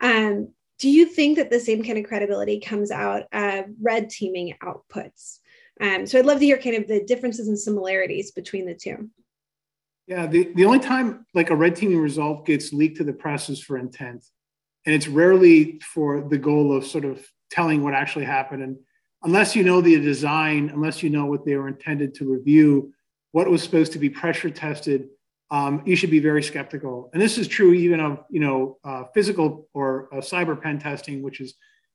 Um, do you think that the same kind of credibility comes out of red teaming outputs? Um, so I'd love to hear kind of the differences and similarities between the two. Yeah, the, the only time like a red teaming result gets leaked to the press is for intent. And it's rarely for the goal of sort of telling what actually happened. And unless you know the design, unless you know what they were intended to review, what was supposed to be pressure tested, um, you should be very skeptical. And this is true even of you know uh, physical or uh, cyber pen testing, which is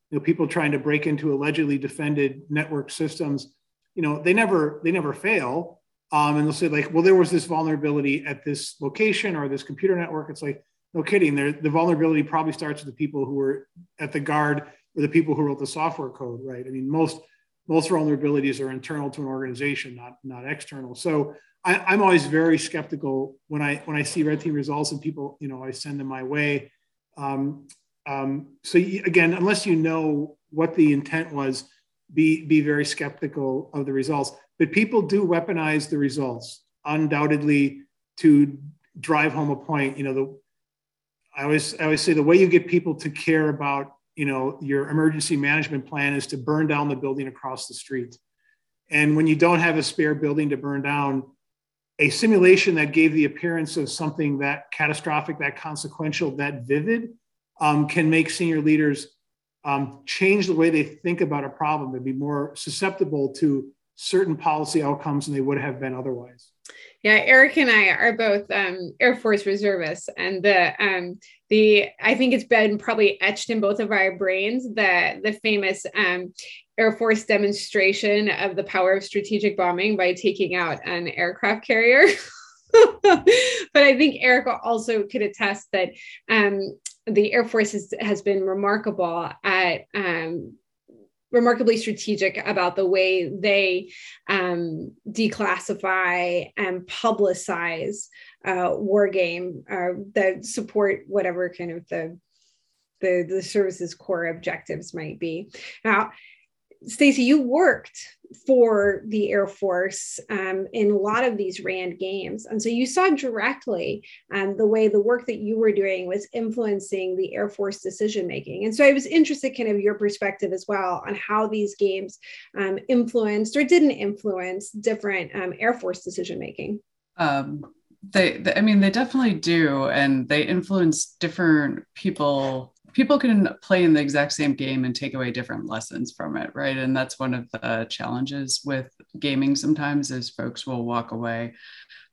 you know people trying to break into allegedly defended network systems. You know they never they never fail, um, and they'll say like, well, there was this vulnerability at this location or this computer network. It's like no kidding. There, the vulnerability probably starts with the people who were at the guard or the people who wrote the software code, right? I mean, most most vulnerabilities are internal to an organization, not not external. So I, am always very skeptical when I when I see red team results and people, you know, I send them my way. Um, um, so again, unless you know what the intent was, be be very skeptical of the results. But people do weaponize the results undoubtedly to drive home a point. You know, the I always I always say the way you get people to care about you know your emergency management plan is to burn down the building across the street and when you don't have a spare building to burn down a simulation that gave the appearance of something that catastrophic that consequential that vivid um, can make senior leaders um, change the way they think about a problem and be more susceptible to certain policy outcomes than they would have been otherwise yeah, Erik and I are both um, Air Force reservists, and the um, the I think it's been probably etched in both of our brains the the famous um, Air Force demonstration of the power of strategic bombing by taking out an aircraft carrier. <laughs> but I think Erik also could attest that um, the Air Force has, has been remarkable at um, remarkably strategic about the way they um, declassify and publicize uh, war game uh, that support whatever kind of the the the service's core objectives might be. Now, Stacie, you worked for the Air Force um, in a lot of these RAND games. And so you saw directly um, the way the work that you were doing was influencing the Air Force decision making. And so I was interested, kind of your perspective as well, on how these games um, influenced or didn't influence different um, Air Force decision making. Um, they, they, I mean, they definitely do. And they influence different people people can play in the exact same game and take away different lessons from it right? And that's one of the challenges with gaming sometimes is folks will walk away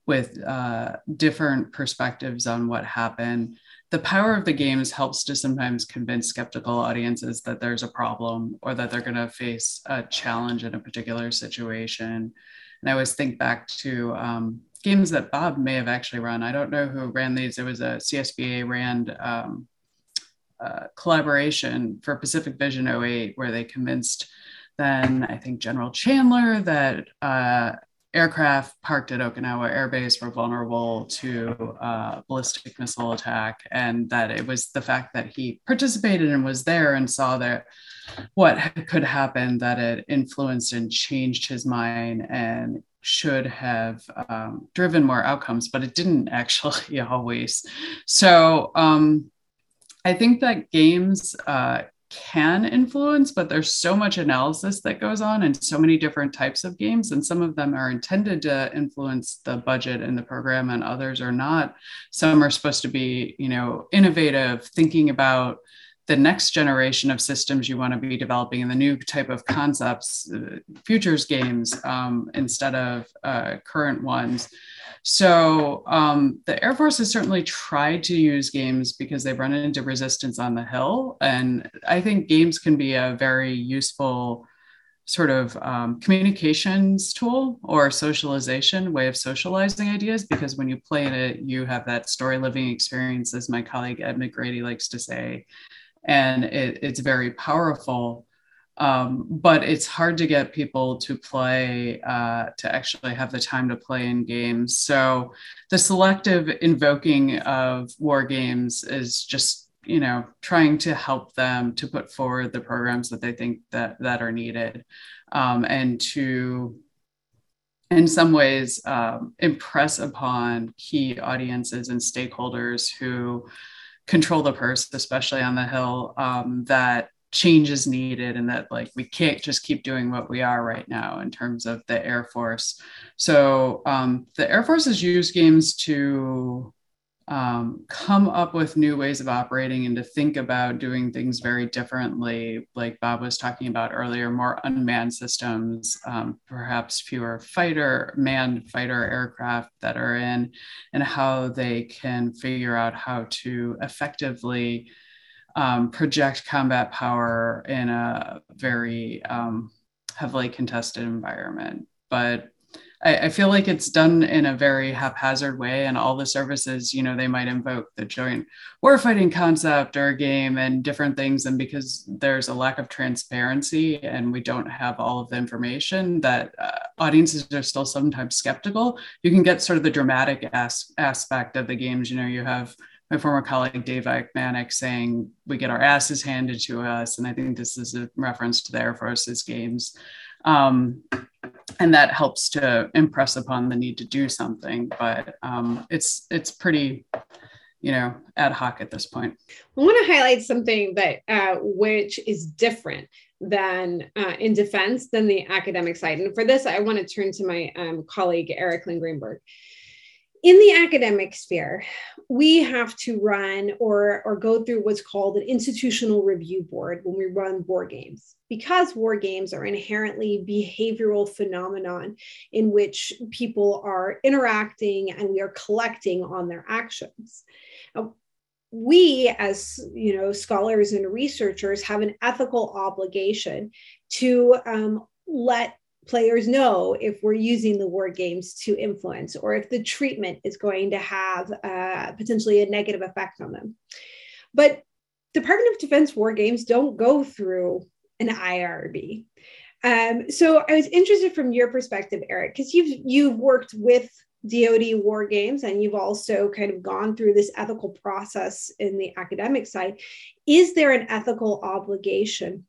with uh, different perspectives on what happened. The power of the games helps to sometimes convince skeptical audiences that there's a problem or that they're going to face a challenge in a particular situation. And i always think back to um, games that bob may have actually run. I don't know who ran these. It was a csba ran um, uh, collaboration for Pacific Vision 08, where they convinced then I think General Chandler that uh, aircraft parked at Okinawa Air Base were vulnerable to uh, ballistic missile attack, and that it was the fact that he participated and was there and saw that what could happen that it influenced and changed his mind and should have um, driven more outcomes, but it didn't actually <laughs> always. So um, I think that games uh, can influence, but there's so much analysis that goes on and so many different types of games. And some of them are intended to influence the budget and the program, and others are not. Some are supposed to be, you know, innovative, thinking about the next generation of systems you want to be developing and the new type of concepts, uh, futures games um, instead of uh, current ones. So um, the Air Force has certainly tried to use games because they've run into resistance on the Hill. And I think games can be a very useful sort of um, communications tool or socialization way of socializing ideas because when you play in it, you have that story living experience, as my colleague Ed McGrady likes to say. And it, it's very powerful um, but it's hard to get people to play uh, to actually have the time to play in games. So the selective invoking of war games is just you know trying to help them to put forward the programs that they think that that are needed um, and to in some ways um, impress upon key audiences and stakeholders who control the purse especially on the hill um, that change is needed and that like we can't just keep doing what we are right now in terms of the air force. So um, the air force has used games to um, come up with new ways of operating and to think about doing things very differently like bob was talking about earlier more unmanned systems um, perhaps fewer fighter manned fighter aircraft that are in and how they can figure out how to effectively um, project combat power in a very um, heavily contested environment. But I, I, feel like it's done in a very haphazard way, and all the services, you know, they might invoke the joint warfighting concept or game and different things. And because there's a lack of transparency and we don't have all of the information, that uh, audiences are still sometimes skeptical. You can get sort of the dramatic as- aspect of the games. You know, you have my former colleague Dave Ochmanek saying we get our asses handed to us, and I think this is a reference to the Air Force's games, um, and that helps to impress upon the need to do something. But um, it's it's pretty, you know, ad hoc at this point. I want to highlight something that uh, which is different than uh, in defense than the academic side, and for this, I want to turn to my um, colleague Erik Lin-Greenberg in the academic sphere, we have to run or, or go through what's called an institutional review board when we run war games. Because war games are inherently behavioral phenomenon in which people are interacting and we are collecting on their actions. Now, we as you know scholars and researchers have an ethical obligation to um, let players know if we're using the war games to influence or if the treatment is going to have uh, potentially a negative effect on them. But Department of Defense war games don't go through an IRB. Um, so I was interested from your perspective, Erik, because you've you've worked with DoD war games and you've also kind of gone through this ethical process in the academic side. Is there an ethical obligation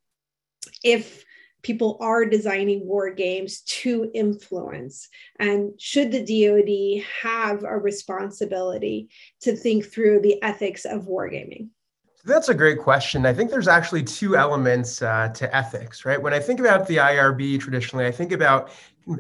if people are designing war games to influence? And should the DoD have a responsibility to think through the ethics of wargaming? That's a great question. I think there's actually two elements uh, to ethics, right? When I think about the IRB traditionally, I think about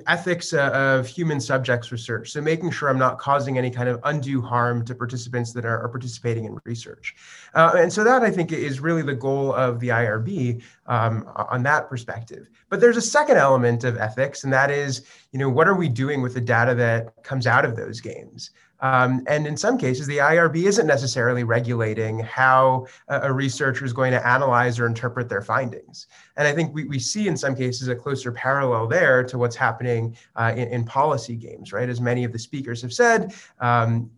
ethics uh, of human subjects research. So making sure I'm not causing any kind of undue harm to participants that are, are participating in research. Uh, and so that I think is really the goal of the IRB um, on that perspective. But there's a second element of ethics, and that is, you know, what are we doing with the data that comes out of those games? Um, and in some cases, the IRB isn't necessarily regulating how a, a, researcher is going to analyze or interpret their findings. And I think we, we see in some cases a closer parallel there to what's happening uh, in, in, policy games, right? As many of the speakers have said, um,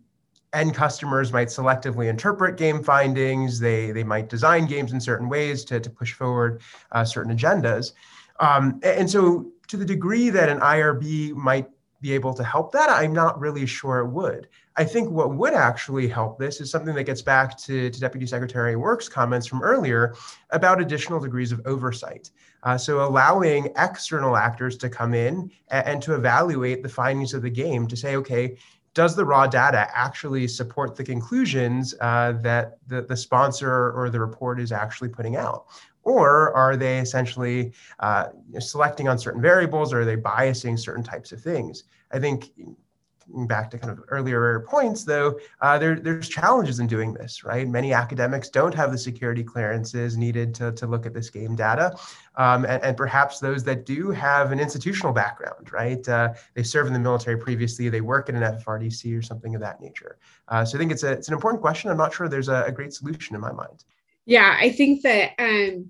end customers might selectively interpret game findings. They, they might design games in certain ways to, to push forward uh, certain agendas. Um, and so to the degree that an IRB might be able to help that? I'm not really sure it would. I think what would actually help this is something that gets back to, to Deputy Secretary Work's comments from earlier about additional degrees of oversight. Uh, so allowing external actors to come in and, and to evaluate the findings of the game to say, okay, does the raw data actually support the conclusions uh, that the, the sponsor or the report is actually putting out? Or are they essentially uh, selecting on certain variables or are they biasing certain types of things? I think back to kind of earlier points, though, uh, there, there's challenges in doing this, right? Many academics don't have the security clearances needed to, to look at this game data. Um, and, and, perhaps those that do have an institutional background, right? Uh, they serve in the military previously, they work in an FFRDC or something of that nature. Uh, so I think it's, a, it's an important question. I'm not sure there's a, a great solution in my mind. Yeah, I think that um,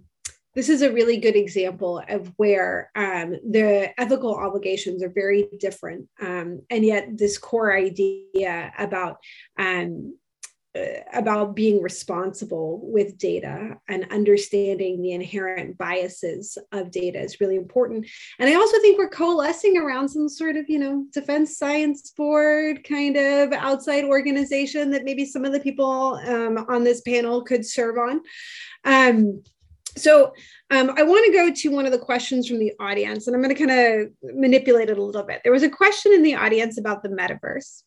this is a really good example of where um, the ethical obligations are very different. Um, and yet, this core idea about um, uh, about being responsible with data and understanding the inherent biases of data is really important. And I also think we're coalescing around some sort of, you know, defense science board kind of outside organization that maybe some of the people um, on this panel could serve on. Um, so um, I want to go to one of the questions from the audience, and I'm going to kind of manipulate it a little bit. There was a question in the audience about the metaverse.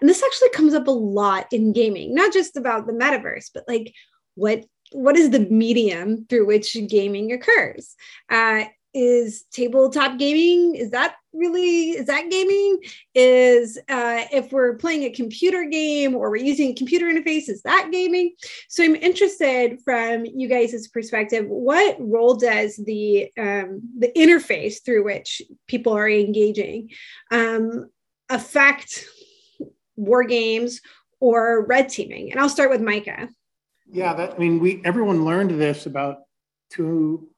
And this actually comes up a lot in gaming, not just about the metaverse, but like what what is the medium through which gaming occurs? Uh, is tabletop gaming is that really is that gaming? Is uh, if we're playing a computer game or we're using a computer interface is that gaming? So i'm interested from you guys' perspective what role does the um, the interface through which people are engaging um, affect war games or red teaming? And i'll start with micah. Yeah that i mean we everyone learned this about two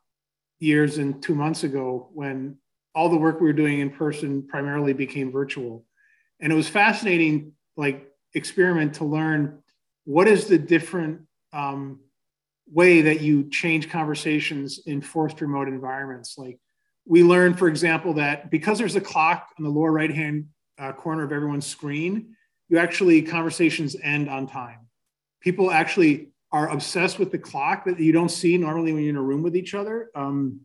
years and two months ago when all the work we were doing in person primarily became virtual. And it was fascinating, like experiment to learn what is the different um, way that you change conversations in forced remote environments. Like we learned, for example, that because there's a clock on the lower right hand uh, corner of everyone's screen, you actually conversations end on time. People actually are obsessed with the clock that you don't see normally when you're in a room with each other. Um,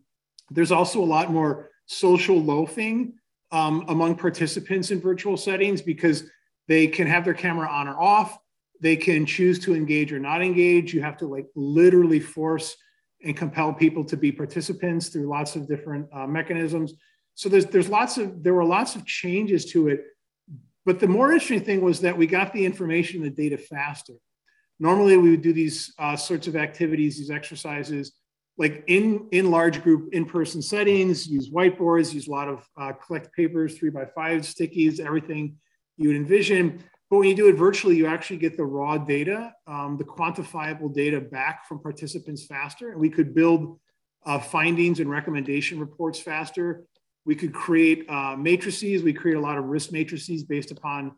there's also a lot more social loafing um, among participants in virtual settings because they can have their camera on or off. They can choose to engage or not engage. You have to like literally force and compel people to be participants through lots of different uh, mechanisms. So there's there's lots of there were lots of changes to it. But the more interesting thing was that we got the information, the data faster normally we would do these uh, sorts of activities, these exercises, like in in large group in-person settings, use whiteboards, use a lot of uh, collect papers, three by five stickies, everything you would envision. But when you do it virtually, you actually get the raw data, um, the quantifiable data back from participants faster, and we could build uh, findings and recommendation reports faster. We could create uh, matrices. We create a lot of risk matrices based upon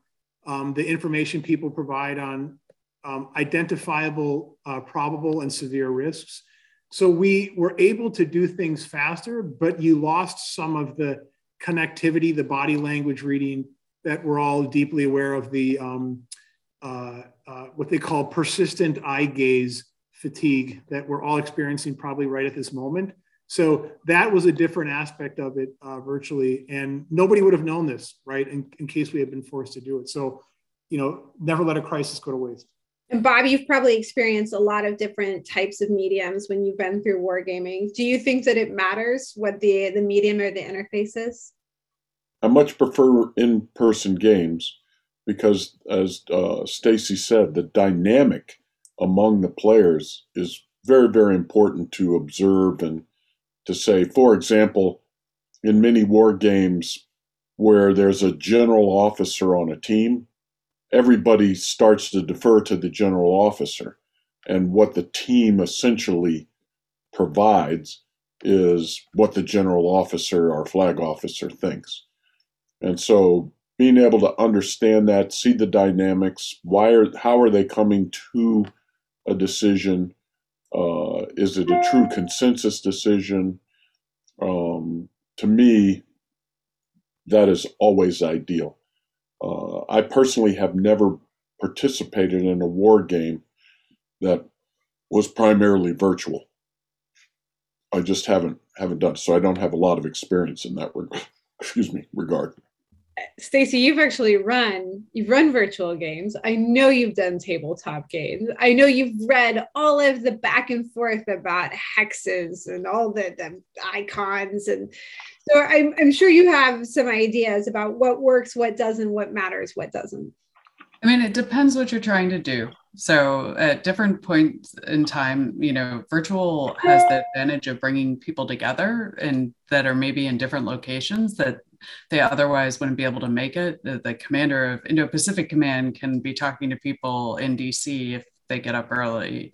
um, the information people provide on um, identifiable, uh, probable, and severe risks. So we were able to do things faster, but you lost some of the connectivity, the body language reading that we're all deeply aware of the um, uh, uh, what they call persistent eye gaze fatigue that we're all experiencing probably right at this moment. So that was a different aspect of it uh, virtually, and nobody would have known this, right? In, in case we had been forced to do it. So, you know, never let a crisis go to waste. And Bob, you've probably experienced a lot of different types of mediums when you've been through wargaming. Do you think that it matters what the the medium or the interface is? I much prefer in-person games because, as uh, Stacie said, the dynamic among the players is very, very important to observe and to say. For example, in many war games where there's a general officer on a team, everybody starts to defer to the general officer. And what the team essentially provides is what the general officer or flag officer thinks. And so being able to understand that, see the dynamics, why are how are they coming to a decision? Uh, is it a true consensus decision? Um, to me, that is always ideal. Uh, I personally have never participated in a war game that was primarily virtual. I just haven't haven't done so. I don't have a lot of experience in that regard. <laughs> Excuse me, regard. Stacie, you've actually run, you've run virtual games. I know you've done tabletop games. I know you've read all of the back and forth about hexes and all the, the icons. And so I'm, I'm sure you have some ideas about what works, what doesn't, what matters, what doesn't. I mean, it depends what you're trying to do. So at different points in time, you know, virtual has the advantage of bringing people together and that are maybe in different locations that they otherwise wouldn't be able to make it. The, the commander of Indo-Pacific Command can be talking to people in DC if they get up early.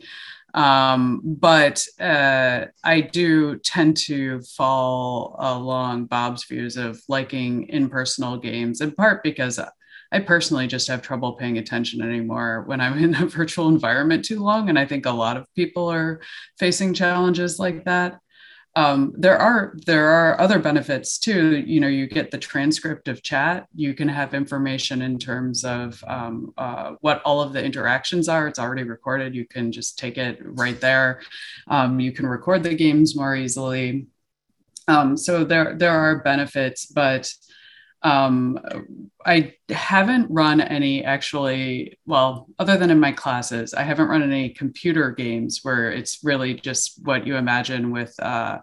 Um, but uh, I do tend to fall along Bob's views of liking impersonal games, in part because I personally just have trouble paying attention anymore when I'm <laughs> in a virtual environment too long. And I think a lot of people are facing challenges like that. Um, there are there are other benefits too. You know, you get the transcript of chat. You can have information in terms of um, uh, what all of the interactions are. It's already recorded. You can just take it right there. Um, you can record the games more easily. Um, so there there are benefits, but um, I haven't run any actually, well, other than in my classes, I haven't run any computer games where it's really just what you imagine with uh,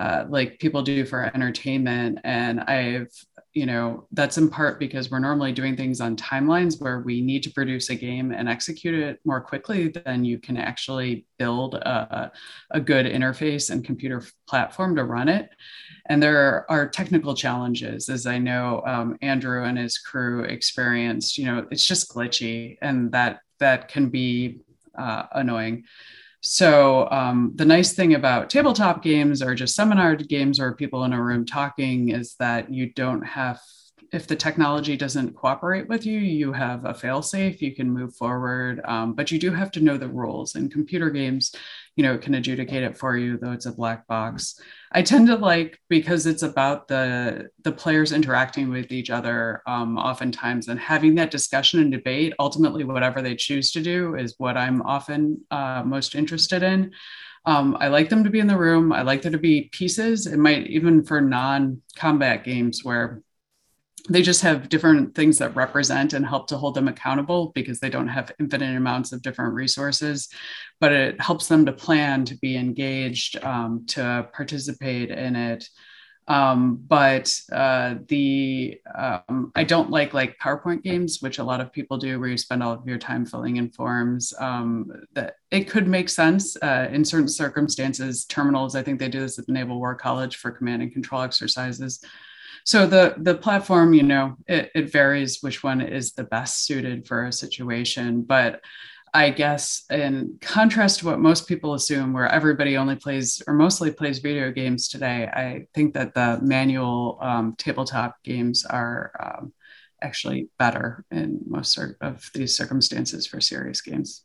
uh, like people do for entertainment. And I've, you know, that's in part because we're normally doing things on timelines where we need to produce a game and execute it more quickly than you can actually build a, a good interface and computer platform to run it. And there are technical challenges, as I know um, Andrew and his crew experienced. You know, it's just glitchy, and that that can be uh, annoying. So um, the nice thing about tabletop games or just seminar games or people in a room talking is that you don't have if the technology doesn't cooperate with you, you have a failsafe, you can move forward, um, but you do have to know the rules. And computer games, you know, it can adjudicate it for you, though it's a black box. I tend to like because it's about the the players interacting with each other, um, oftentimes, and having that discussion and debate. Ultimately, whatever they choose to do is what I'm often uh, most interested in. Um, I like them to be in the room. I like there to be pieces. It might even for non-combat games where they just have different things that represent and help to hold them accountable because they don't have infinite amounts of different resources. But it helps them to plan to be engaged um, to participate in it. Um, but uh, the um, i don't like like powerpoint games which a lot of people do where you spend all of your time filling in forms. Um, that it could make sense uh, in certain circumstances terminals i think they do this at the naval war college for command and control exercises so the the platform you know it, it varies which one is the best suited for a situation but I guess in contrast to what most people assume, where everybody only plays or mostly plays video games today, I think that the manual um, tabletop games are um, actually better in most of these circumstances for serious games.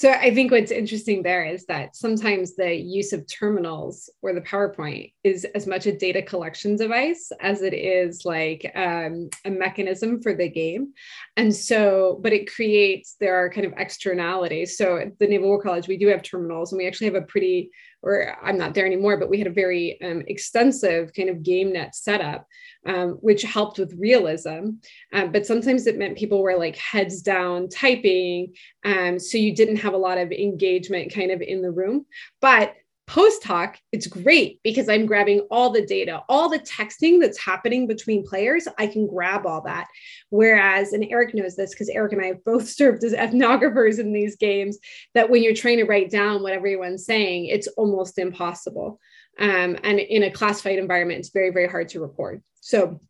So I think what's interesting there is that sometimes the use of terminals or the PowerPoint is as much a data collection device as it is like um, a mechanism for the game. And so, but it creates, there are kind of externalities. So at the Naval War College, we do have terminals and we actually have a pretty or I'm not there anymore, but we had a very um, extensive kind of game net setup, um, which helped with realism. Um, but sometimes it meant people were like heads down typing. Um, so you didn't have a lot of engagement kind of in the room. But Post hoc, it's great because I'm grabbing all the data, all the texting that's happening between players. I can grab all that. Whereas, and Erik knows this because Erik and I have both <laughs> served as ethnographers in these games, that when you're trying to write down what everyone's saying, it's almost impossible. Um, and in a classified environment, it's very, very hard to record. So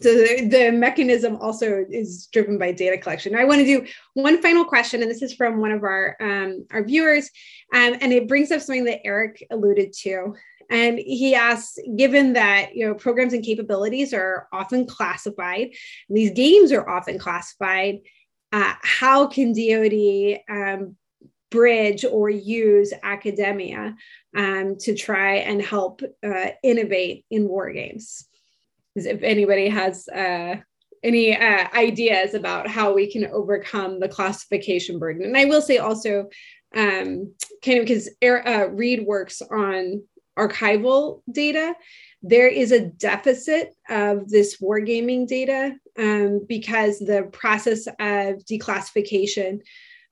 so the, the, mechanism also is driven by data collection. I want to do one final question, and this is from one of our um, our viewers, um, and it brings up something that Erik alluded to. And he asks, given that you know programs and capabilities are often classified, these games are often classified, uh, how can DoD um, bridge or use academia um, to try and help uh, innovate in war games? If anybody has uh, any uh, ideas about how we can overcome the classification burden. And I will say also, um, kind of because uh, Reid works on archival data, there is a deficit of this wargaming data um, because the process of declassification,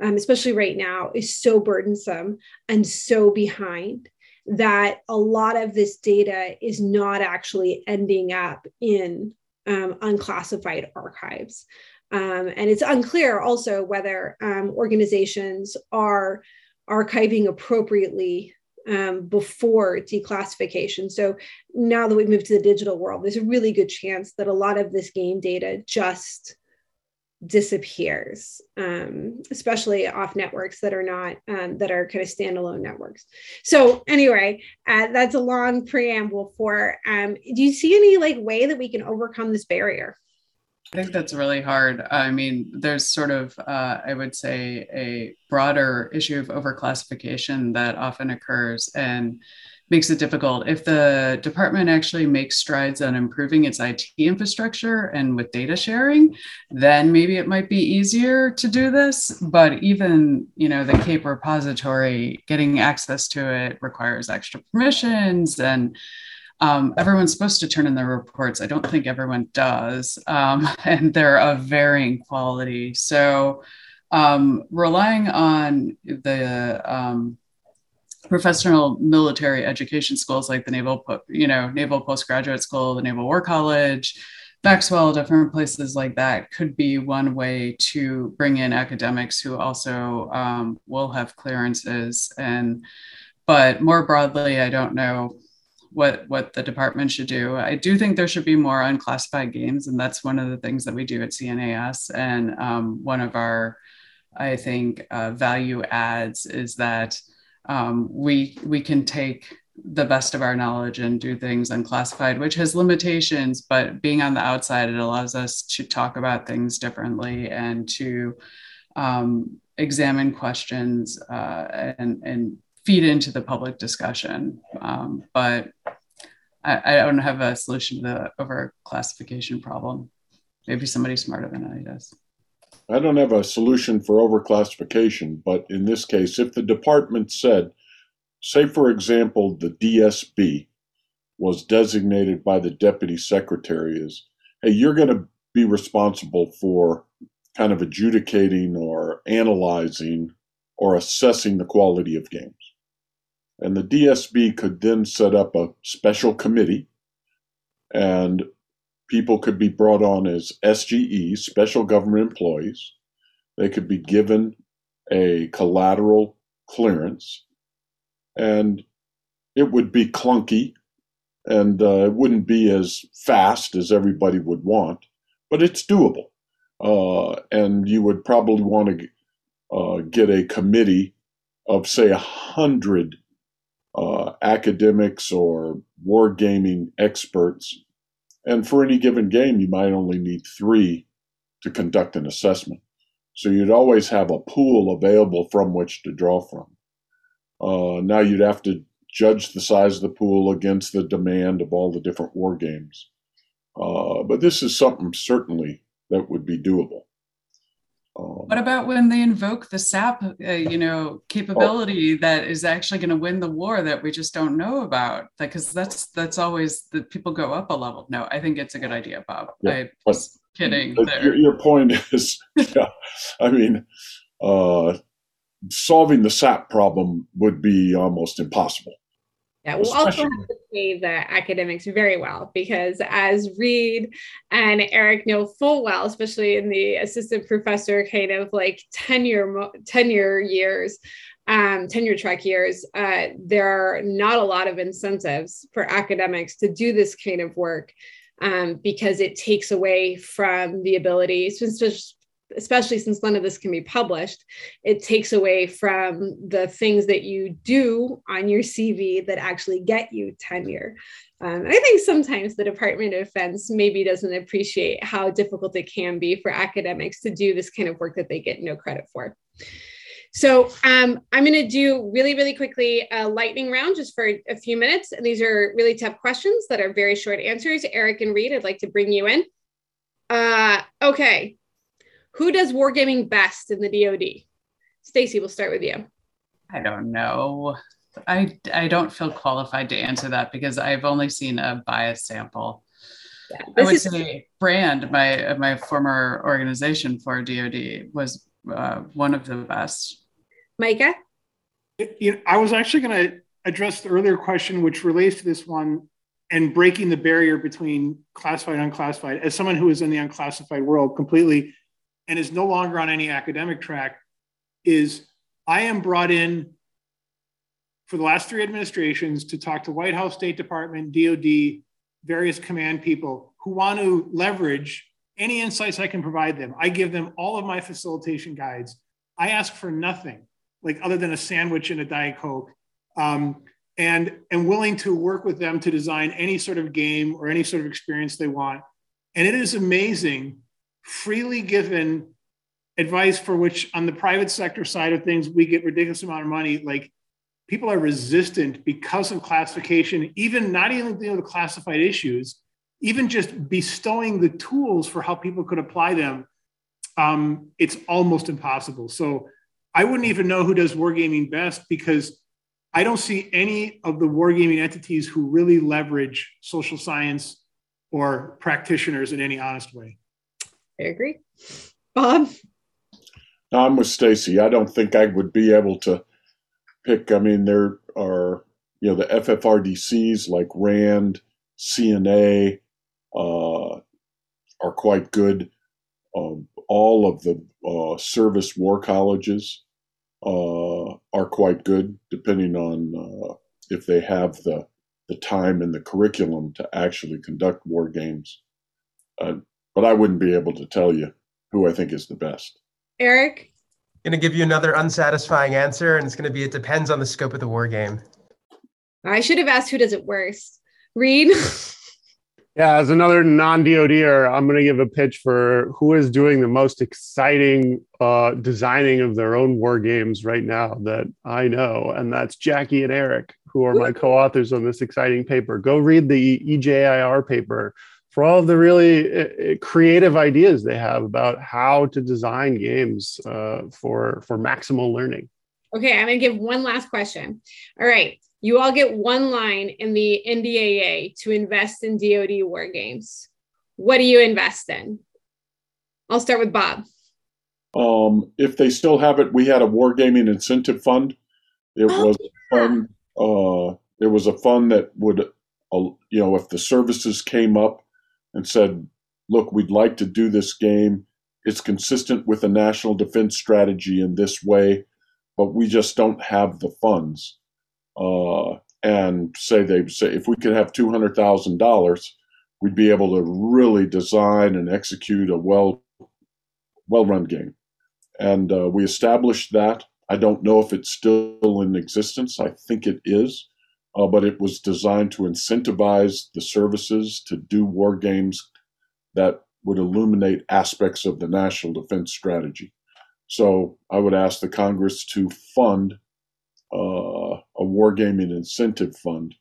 um, especially right now, is so burdensome and so behind that a lot of this data is not actually ending up in um, unclassified archives. Um, and it's unclear also whether um, organizations are archiving appropriately um, before declassification. So now that we've moved to the digital world, there's a really good chance that a lot of this game data just disappears, um, especially off networks that are not um, that are kind of standalone networks. So anyway, uh, that's a long preamble for. Um, do you see any like way that we can overcome this barrier? I think that's really hard. I mean, there's sort of, uh, I would say, a broader issue of overclassification that often occurs, and makes it difficult. If the department actually makes strides on improving its IT infrastructure and with data sharing, then maybe it might be easier to do this. But even, you know, the CAPE repository, getting access to it requires extra permissions and um, everyone's supposed to turn in their reports. I don't think everyone does. Um, <laughs> and they're of varying quality. So um, relying on the um, professional military education schools like the Naval, you know, Naval Postgraduate School, the Naval War College, Maxwell, different places like that could be one way to bring in academics who also um, will have clearances. And but more broadly, I don't know what what the department should do. I do think there should be more unclassified games, and that's one of the things that we do at CNAS. And um, one of our, I think, uh, value adds is that um, we we can take the best of our knowledge and do things unclassified, which has limitations, but being on the outside, it allows us to talk about things differently and to um, examine questions uh, and, and feed into the public discussion. Um, but I, I, don't have a solution to the overclassification problem. Maybe somebody smarter than I does. I don't have a solution for overclassification, but in this case, if the department said, say, for example, the DSB was designated by the deputy secretary as, hey, you're going to be responsible for kind of adjudicating or analyzing or assessing the quality of games. And the DSB could then set up a special committee and people could be brought on as SGE, special government employees. They could be given a collateral clearance, and it would be clunky and uh, it wouldn't be as fast as everybody would want, but it's doable. Uh, and you would probably want to uh, get a committee of, say, a hundred uh, academics or wargaming experts and for any given game, you might only need three to conduct an assessment. So you'd always have a pool available from which to draw from. Uh, now you'd have to judge the size of the pool against the demand of all the different war games. Uh, but this is something certainly that would be doable. Um, what about when they invoke the SAP, uh, you know, capability oh, that is actually going to win the war that we just don't know about? Because that's that's always the people go up a level. No, I think it's a good idea, Bob. Yeah, I was kidding. Your, your, point is, <laughs> yeah, I mean, uh, solving the SAP problem would be almost impossible. Yeah, we'll also have to pay the academics very well because, as Reid and Erik know full well, especially in the assistant professor kind of like tenure tenure years, um, tenure track years, uh, there are not a lot of incentives for academics to do this kind of work um, because it takes away from the ability, especially since none of this can be published, it takes away from the things that you do on your CV that actually get you tenure. Um, I think sometimes the Department of Defense maybe doesn't appreciate how difficult it can be for academics to do this kind of work that they get no credit for. So um, I'm going to do really, really quickly a lightning round just for a few minutes. And these are really tough questions that are very short answers. Erik and Reid, I'd like to bring you in. Uh, okay, who does wargaming best in the DoD? Stacie, we'll start with you. I don't know. I, I don't feel qualified to answer that because I've only seen a bias sample. Yeah, I would is- say RAND, my my former organization for DoD, was uh, one of the best. Micah, you know, I was actually going to address the earlier question, which relates to this one, and breaking the barrier between classified and unclassified. As someone who is in the unclassified world completely, and is no longer on any academic track is I am brought in for the last three administrations to talk to White House, State Department, DOD, various command people who want to leverage any insights I can provide them. I give them all of my facilitation guides. I ask for nothing, like other than a sandwich and a Diet Coke, um, and am willing to work with them to design any sort of game or any sort of experience they want. And it is amazing freely given advice for which on the private sector side of things we get ridiculous amount of money. Like people are resistant because of classification even not even dealing with classified issues even just bestowing the tools for how people could apply them. Um, it's almost impossible. So i wouldn't even know who does wargaming best because i don't see any of the wargaming entities who really leverage social science or practitioners in any honest way I agree. Bob? I'm with Stacie. I don't think I would be able to pick. I mean, there are, you know, the FFRDCs like RAND, CNA uh, are quite good. Um, all of the uh, service war colleges uh, are quite good, depending on uh, if they have the the time and the curriculum to actually conduct war games. But I wouldn't be able to tell you who I think is the best. Erik? Going to give you another unsatisfying answer, and it's going to be it depends on the scope of the war game. I should have asked who does it worse. Reid? <laughs> yeah, as another non DoDer, I'm going to give a pitch for who is doing the most exciting uh, designing of their own war games right now that I know, and that's Jackie and Erik, who are my co authors on this exciting paper. Go read the EJIR paper for all of the really uh, uh, creative ideas they have about how to design games uh, for for maximal learning. Okay, I'm going to give one last question. All right, you all get one line in the NDAA to invest in DoD war games. What do you invest in? I'll start with Bob. Um, if they still have it, we had a wargaming incentive fund. It oh, was yeah. fun. Uh, it was a fund that would, uh, you know, if the services came up and said, look, we'd like to do this game. It's consistent with the national defense strategy in this way, but we just don't have the funds. Uh, and say they say if we could have two hundred thousand dollars, we'd be able to really design and execute a well well run game. And uh, we established that. I don't know if it's still in existence. I think it is uh, but it was designed to incentivize the services to do war games that would illuminate aspects of the national defense strategy. So I would ask the Congress to fund uh, a wargaming incentive fund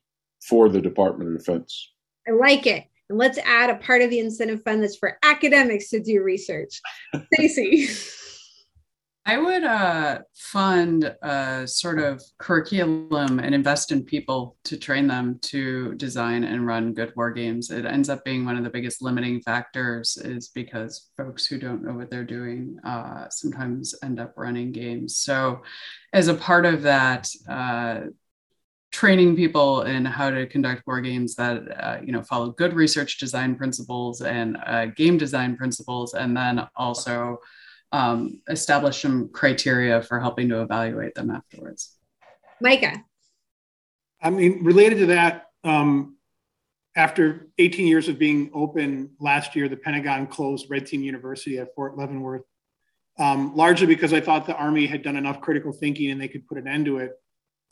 for the Department of Defense. I like it. And let's add a part of the incentive fund that's for academics to do research. Stacie. <laughs> I would uh, fund a sort of curriculum and invest in people to train them to design and run good war games. It ends up being one of the biggest limiting factors, is because folks who don't know what they're doing uh, sometimes end up running games. So, as a part of that, uh, training people in how to conduct war games that uh, you know follow good research design principles and uh, game design principles, and then also um, establish some criteria for helping to evaluate them afterwards. Micah. I mean, related to that, um, after 18 years of being open last year, the Pentagon closed Red Team University at Fort Leavenworth, um, largely because I thought the Army had done enough critical thinking and they could put an end to it.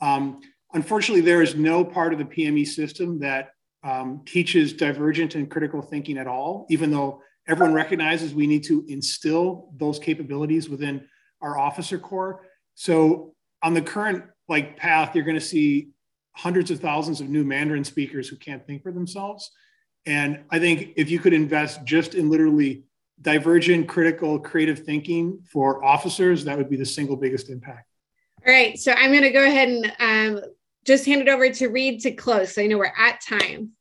Um, unfortunately, there is no part of the PME system that um, teaches divergent and critical thinking at all, even though everyone recognizes we need to instill those capabilities within our officer corps. So on the current like path, you're going to see hundreds of thousands of new Mandarin speakers who can't think for themselves. And I think if you could invest just in literally divergent, critical, creative thinking for officers, that would be the single biggest impact. All right. So I'm going to go ahead and um, just hand it over to Reid to close. So I know we're at time.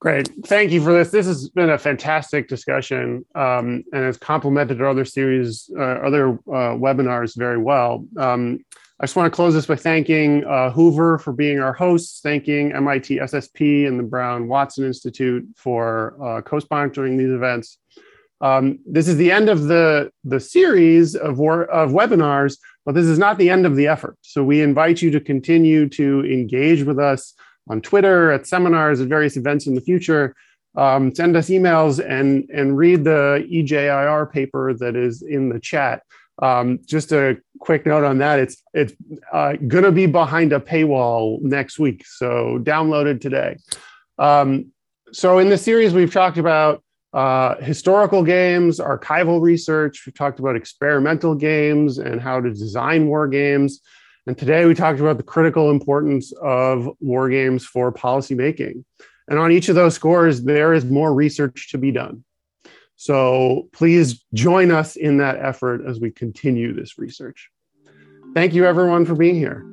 Great. Thank you for this. This has been a fantastic discussion um, and has complemented our other series, uh, other uh, webinars very well. Um, I just want to close this by thanking uh, Hoover for being our hosts, thanking MIT SSP and the Brown Watson Institute for uh, co-sponsoring these events. Um, this is the end of the, the series of, war, of webinars, but this is not the end of the effort. So we invite you to continue to engage with us on Twitter, at seminars, at various events in the future. Um, send us emails and, and read the EJIR paper that is in the chat. Um, just a quick note on that: it's it's uh, going to be behind a paywall next week, so download it today. Um, so in the series, we've talked about uh, historical games, archival research. We've talked about experimental games and how to design war games. And today we talked about the critical importance of war games for policymaking. And on each of those scores, there is more research to be done. So please join us in that effort as we continue this research. Thank you, everyone, for being here.